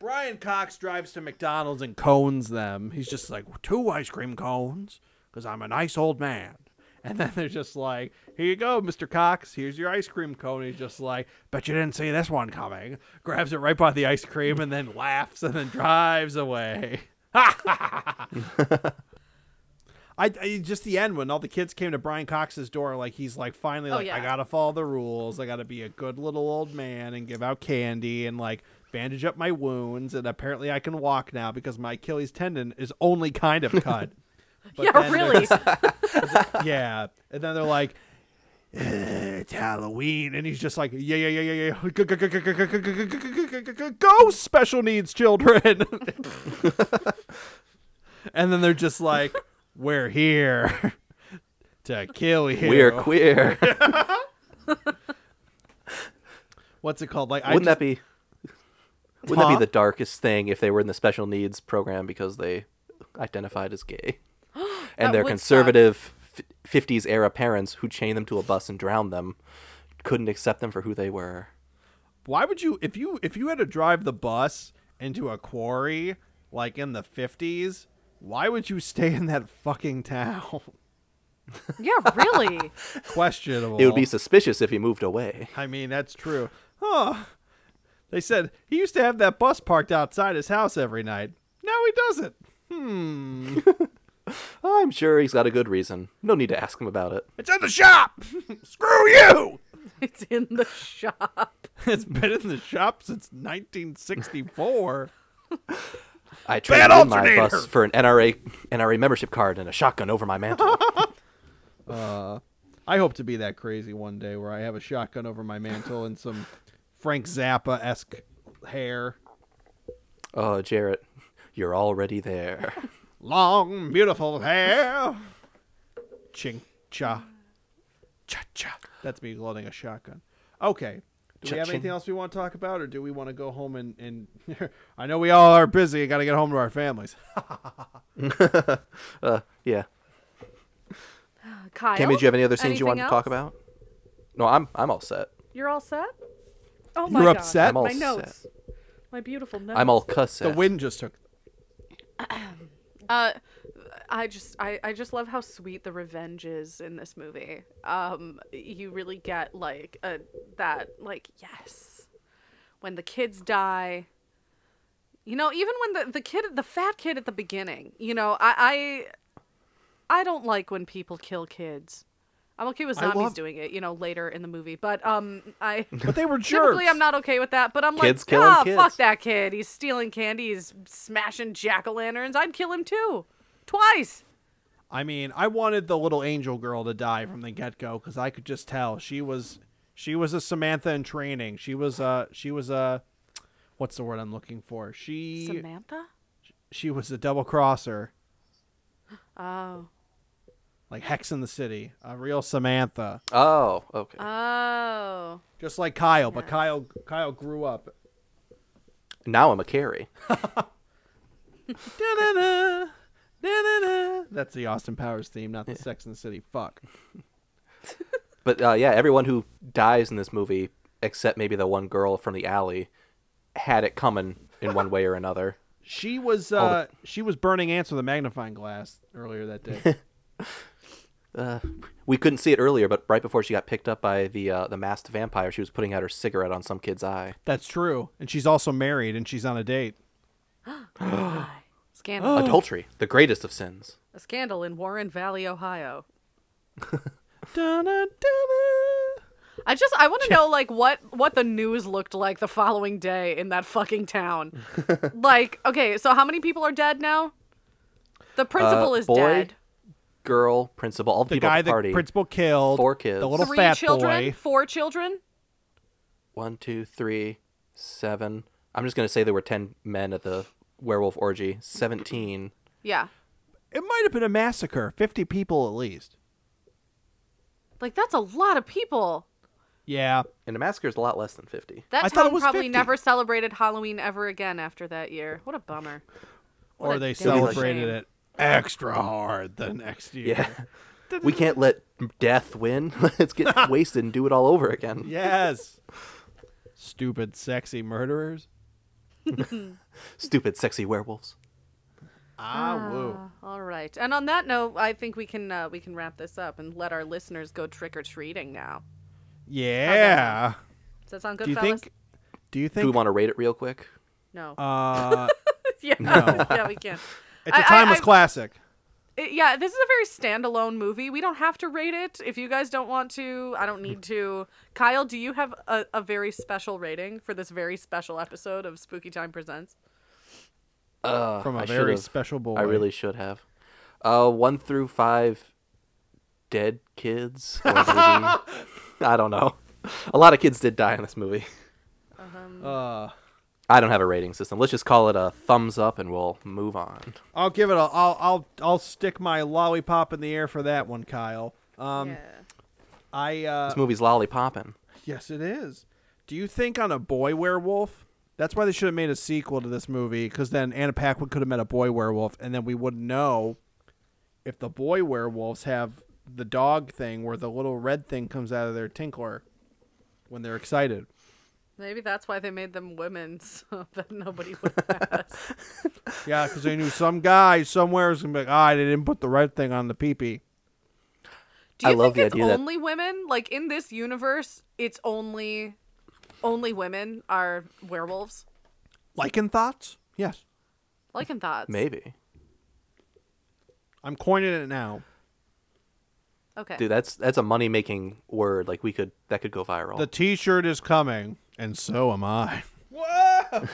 Brian Cox drives to McDonald's and cones them. He's just like, two ice cream cones, because I'm a nice old man. And then they're just like, here you go, Mr. Cox. Here's your ice cream cone. He's just like, bet you didn't see this one coming. Grabs it right by the ice cream and then laughs and then drives away. *laughs* I, I just the end when all the kids came to Brian Cox's door, like he's like finally Oh, like I gotta follow the rules. I gotta be a good little old man and give out candy and like bandage up my wounds. And apparently I can walk now because my Achilles tendon is only kind of cut. *laughs* But yeah, really. yeah, and then they're like, "It's Halloween," and he's just like, "Yeah, yeah, yeah, yeah, yeah, go special needs children." and then they're just like, "We're here to kill you. We're queer." What's it called? Like, wouldn't that be? Wouldn't that be the darkest thing if they were in the special needs program because they identified as gay? That and their would conservative f- '50s era parents who chained them to a bus and drowned them couldn't accept them for who they were? Why would you if you if you had to drive the bus into a quarry like in the fifties? Why would you stay in that fucking town? *laughs* yeah, really. Questionable. It would be suspicious if he moved away. I mean, that's true. Huh. They said he used to have that bus parked outside his house every night. Now he doesn't. Hmm. *laughs* I'm sure he's got a good reason. No need to ask him about it. it's in the shop. *laughs* Screw you. *laughs* It's in the shop. *laughs* It's been in the shop since 1964. I traded in my bus for an NRA NRA membership card and a shotgun over my mantle. Uh, I hope to be that crazy one day where I have a shotgun over my mantle and some Frank Zappa esque hair. oh, Jarrett, you're already there. Long, beautiful hair. Ching cha. Cha cha. That's me loading a shotgun. Okay. Do we have anything else we want to talk about, or do we want to go home and, and *laughs* I know we all are busy. Got to get home to our families. *laughs* Uh, yeah. Kyle. Cammy, do you have any other scenes you want anything to talk else? about? No, I'm I'm all set. You're all set? Oh my You're God. upset? I'm all My set. My beautiful notes. I'm all cuss. The wind just took. *clears throat* Uh, I just I, I just love how sweet the revenge is in this movie. Um, you really get like a that like yes, when the kids die. You know, even when the the kid the fat kid at the beginning. You know, I I, I don't like when people kill kids. I'm okay with zombies love- doing it, you know, later in the movie. But um, I *laughs* But they were jerks. typically I'm not okay with that. But I'm Kids like, killing ah, kids." fuck that kid. He's stealing candy. He's smashing jack o' lanterns. I'd kill him too, twice. I mean, I wanted the little angel girl to die from the get go because I could just tell she was she was a Samantha in training. She was a she was a what's the word I'm looking for? She Samantha. she was a double crosser, Oh. Like Hex in the City, a real Samantha, Oh, okay. Oh. just like Kyle. But Kyle Kyle grew up. now I'm a Carrie. *laughs* Da-da-da, da-da-da. That's the Austin Powers theme, not the Sex in the City. Fuck. *laughs* But uh, yeah, everyone who dies in this movie, except maybe the one girl from the alley, had it coming in one way or another. She was All the- uh, she was burning ants with a magnifying glass earlier that day. *laughs* Uh, we couldn't see it earlier, but right before she got picked up by the uh, the masked vampire, she was putting out her cigarette on some kid's eye. That's true. And she's also married and she's on a date. *gasps* Scandal. *gasps* Adultery, the greatest of sins. A scandal in Warren Valley, Ohio. *laughs* I just I want to know like what what the news looked like the following day in that fucking town. *laughs* like, okay, so how many people are dead now? The principal Uh, is boy, dead. Girl, principal, all the, The people guy at the party. the principal killed. Four kids. The little Three fat children, boy. four children. One, two, three, seven. I'm just gonna say there were ten men at the werewolf orgy. Seventeen. Yeah. It might have been a massacre. Fifty people at least. Like that's a lot of people. Yeah. And a massacre is a lot less than fifty. That I thought it town was probably 50. never celebrated Halloween ever again after that year. What a bummer. What or a they celebrated shame. it extra hard the next year. Yeah. *laughs* we can't let death win. *laughs* Let's get *laughs* wasted and do it all over again. Yes. Stupid, sexy murderers. Stupid, sexy werewolves. Ah, woo. All right. And on that note, I think we can uh, we can wrap this up and let our listeners go trick or treating now. Yeah. Does that sound good, Do you fellas? think? Do you Do we want to rate it real quick? No. Uh, yeah. no. yeah, we can. It's a I- I- timeless I- classic. It- yeah, this is a very standalone movie. We don't have to rate it. If you guys don't want to, I don't need to. Kyle, do you have a, a very special rating for this very special episode of Spooky Time Presents? Uh, From a I very should've. special boy. I really should have. Uh, one through five, dead kids. Or *laughs* I don't know. A lot of kids did die in this movie. Uh, I don't have a rating system. Let's just call it a thumbs up, and we'll move on. I'll give it a. I'll. I'll. I'll stick my lollipop in the air for that one, Kyle. Um, yeah. I. Uh, This movie's lollipopping. Yes, it is. Do you think on a boy werewolf? That's why they should have made a sequel to this movie, because then Anna Paquin could have met a boy werewolf, and then we wouldn't know if the boy werewolves have the dog thing where the little red thing comes out of their tinkler when they're excited. Maybe that's why they made them women, *laughs* so that nobody would ask. *laughs* Yeah, because they knew some guy somewhere is gonna be like, ah, they didn't put the right thing on the peepee. Do you I love think the it's idea that- only women? Like in this universe, it's only only women are werewolves? Lycan thoughts? Yes, Lycan thoughts. Maybe, I'm coining it now. Okay. dude. That's that's a money making word. Like we could that could go viral. The T-shirt is coming, and so am I. Whoa! *laughs*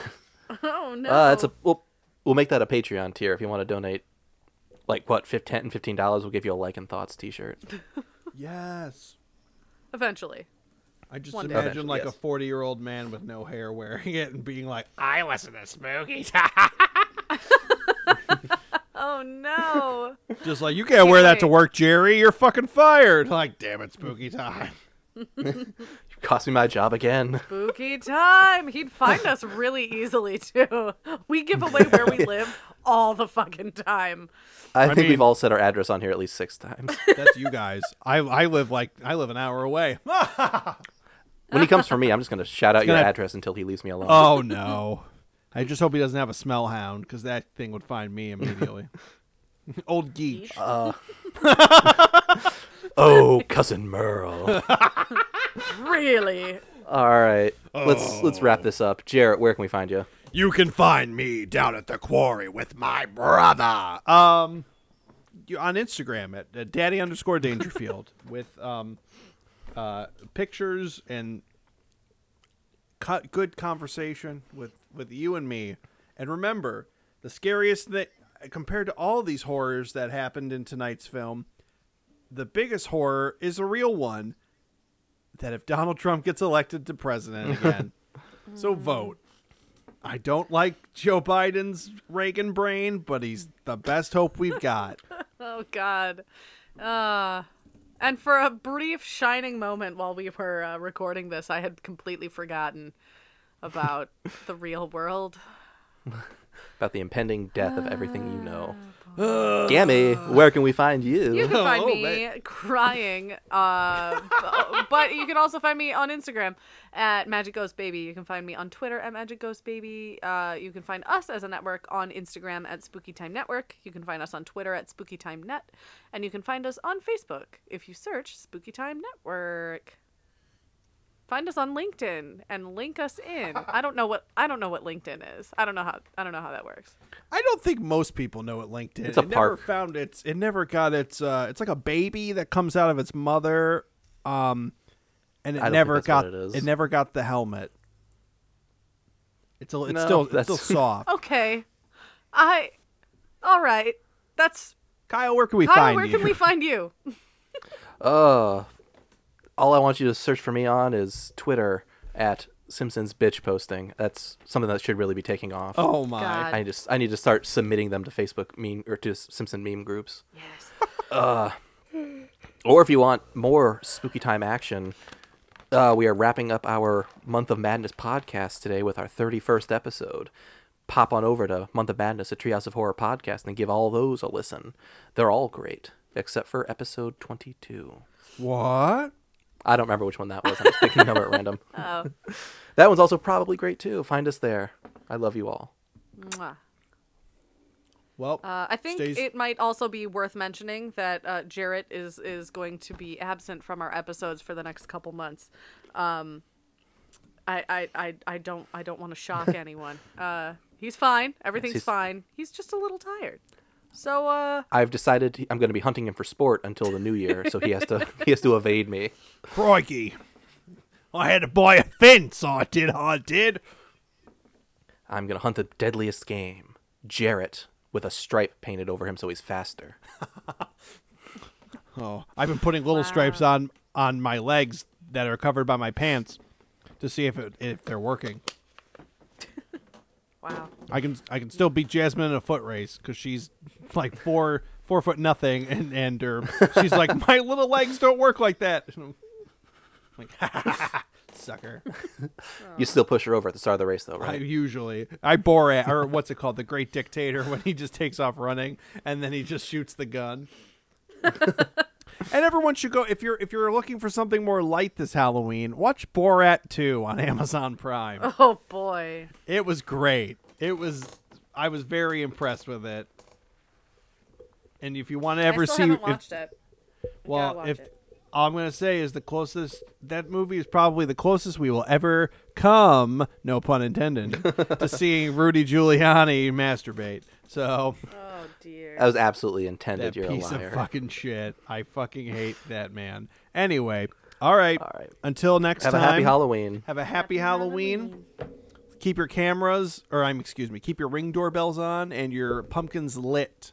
oh no. Uh, that's a we'll we'll make that a Patreon tier if you want to donate. Like what, 15 and fifteen dollars? We'll give you a like and thoughts T-shirt. *laughs* Yes. Eventually. I just One imagine Eventually, like yes. a 40 year old man with no hair wearing it and being like, I listen to Spooky Time. *laughs* Oh no. Just like, you can't wear that to work, Jerry. You're fucking fired. Like, damn it, Spooky Time. Cost me my job again. Spooky time. He'd find us really easily too. We give away where we *laughs* live all the fucking time. I, think mean- we've all said our address on here at least six times. *laughs* That's you guys. I, I live like, I live an hour away. *laughs* when he comes for me, I'm just gonna shout out your gonna- address until he leaves me alone. oh, no. I just hope he doesn't have a smell hound because that thing would find me immediately. Old Geach. Oh, cousin Merle. *laughs* Really? all right, let's let's wrap this up. Jarrett, where can we find you? You can find me down at the quarry with my brother. Um, you, on Instagram at, at daddy underscore Dangerfield *laughs* with um, uh, pictures and cut good conversation with with you and me. And remember, the scariest thing compared to all these horrors that happened in tonight's film, the biggest horror is a real one. That if Donald Trump gets elected to president *laughs* again, so vote. I don't like Joe Biden's Reagan brain, but he's the best hope we've got. *laughs* Oh God. Uh and for a brief shining moment while we were uh, recording this, I had completely forgotten about *laughs* the real world. about the impending death of everything you know. *sighs* Cammy, where can we find you? You can find Oh, me crying, uh, b- *laughs* but you can also find me on Instagram at Magic Ghost Baby. You can find me on Twitter at Magic Ghost Baby. Uh, you can find us as a network on Instagram at Spooky Time Network. You can find us on Twitter at Spooky Time Net, and you can find us on Facebook if you search Spooky Time Network. Find us on LinkedIn and link us in. I don't know what I don't know what LinkedIn is. I don't know how I don't know how that works. I don't think most people know what LinkedIn. It's a it never found its. It never got its. Uh, it's like a baby that comes out of its mother, um, and it I never got. what it is. It never got the helmet. It's a, it's No, still it's still soft. *laughs* Okay, I. All right, that's Kyle, where can we Kyle. find Where you? can we find you? *laughs* Uh, all I want you to search for me on is Twitter at Simpsons bitch posting. That's something that should really be taking off. oh my! God. I just I need to start submitting them to Facebook meme or to Simpson meme groups. Yes. *laughs* uh, Or if you want more spooky time action, uh, we are wrapping up our Month of Madness podcast today with our 31st episode. Pop on over to Month of Madness, a Treehouse of Horror podcast, and give all those a listen. They're all great, except for episode 22. What? I don't remember which one that was. I'm just picking a number at random. *laughs* Oh. That one's also probably great too. Find us there. I love you all. Mwah. Well, Uh, I think stays- it might also be worth mentioning that uh, Jarrett is is going to be absent from our episodes for the next couple months. Um, I, I, I, I don't I don't want to shock *laughs* anyone. Uh, he's fine. Everything's he's- fine. He's just a little tired. So uh, I've decided I'm going to be hunting him for sport until the new year, so he has to *laughs* he has to evade me. crikey! I had to buy a fence. I did. I did. I'm going to hunt the deadliest game, Jarrett, with a stripe painted over him so he's faster. *laughs* Oh, I've been putting little stripes on on my legs that are covered by my pants to see if it if they're working. Wow. I can I can still beat Jasmine in a foot race because she's like four four foot nothing, and and her, she's like *laughs* my little legs don't work like that. And I'm like *laughs* sucker. You still push her over at the start of the race, though, right? I right? usually I Borat or what's it called, the Great Dictator, when he just takes off running and then he just shoots the gun. *laughs* and everyone should go if you're if you're looking for something more light this Halloween, watch Borat 2 on *laughs* Amazon Prime. Oh boy. It was great. It was I was very impressed with it. And if you want to ever I still see haven't if- watched it. Well, watch if it. all I'm gonna say is the closest that movie is probably the closest we will ever come, no pun intended, to *laughs* seeing Rudy Giuliani masturbate. So Oh dear. That was absolutely intended. that You're piece a of liar. fucking shit. I fucking hate that man. Anyway, all right. All right. Until next time. Have time. a happy Halloween. Have a happy, Halloween. Keep your cameras, or I'm excuse me, keep your ring doorbells on and your pumpkins lit,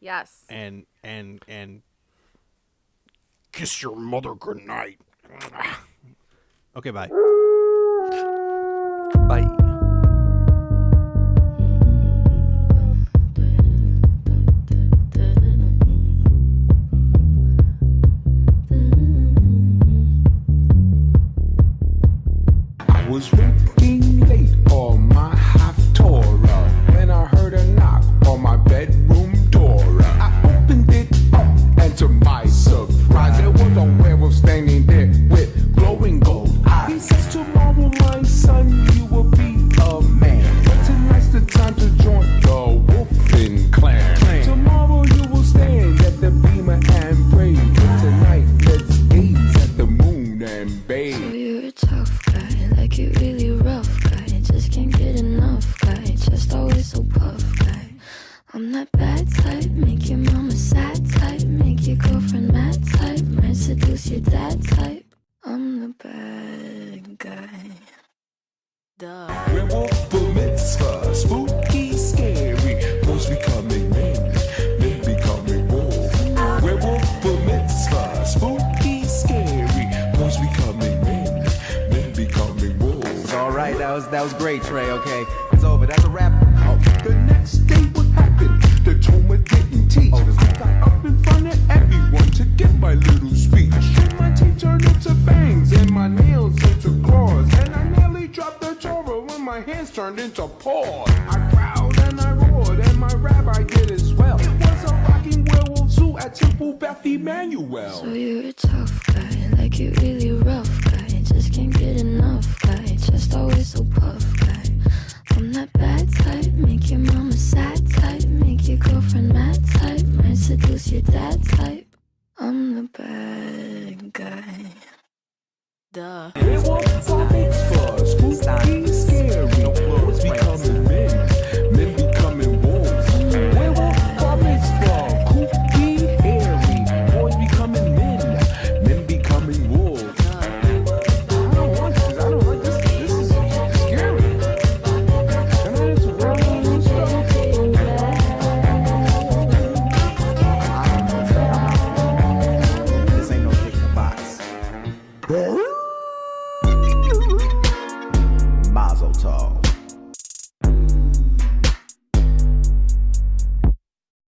Yes. and and and kiss your mother goodnight. okay, bye. Bye. Was working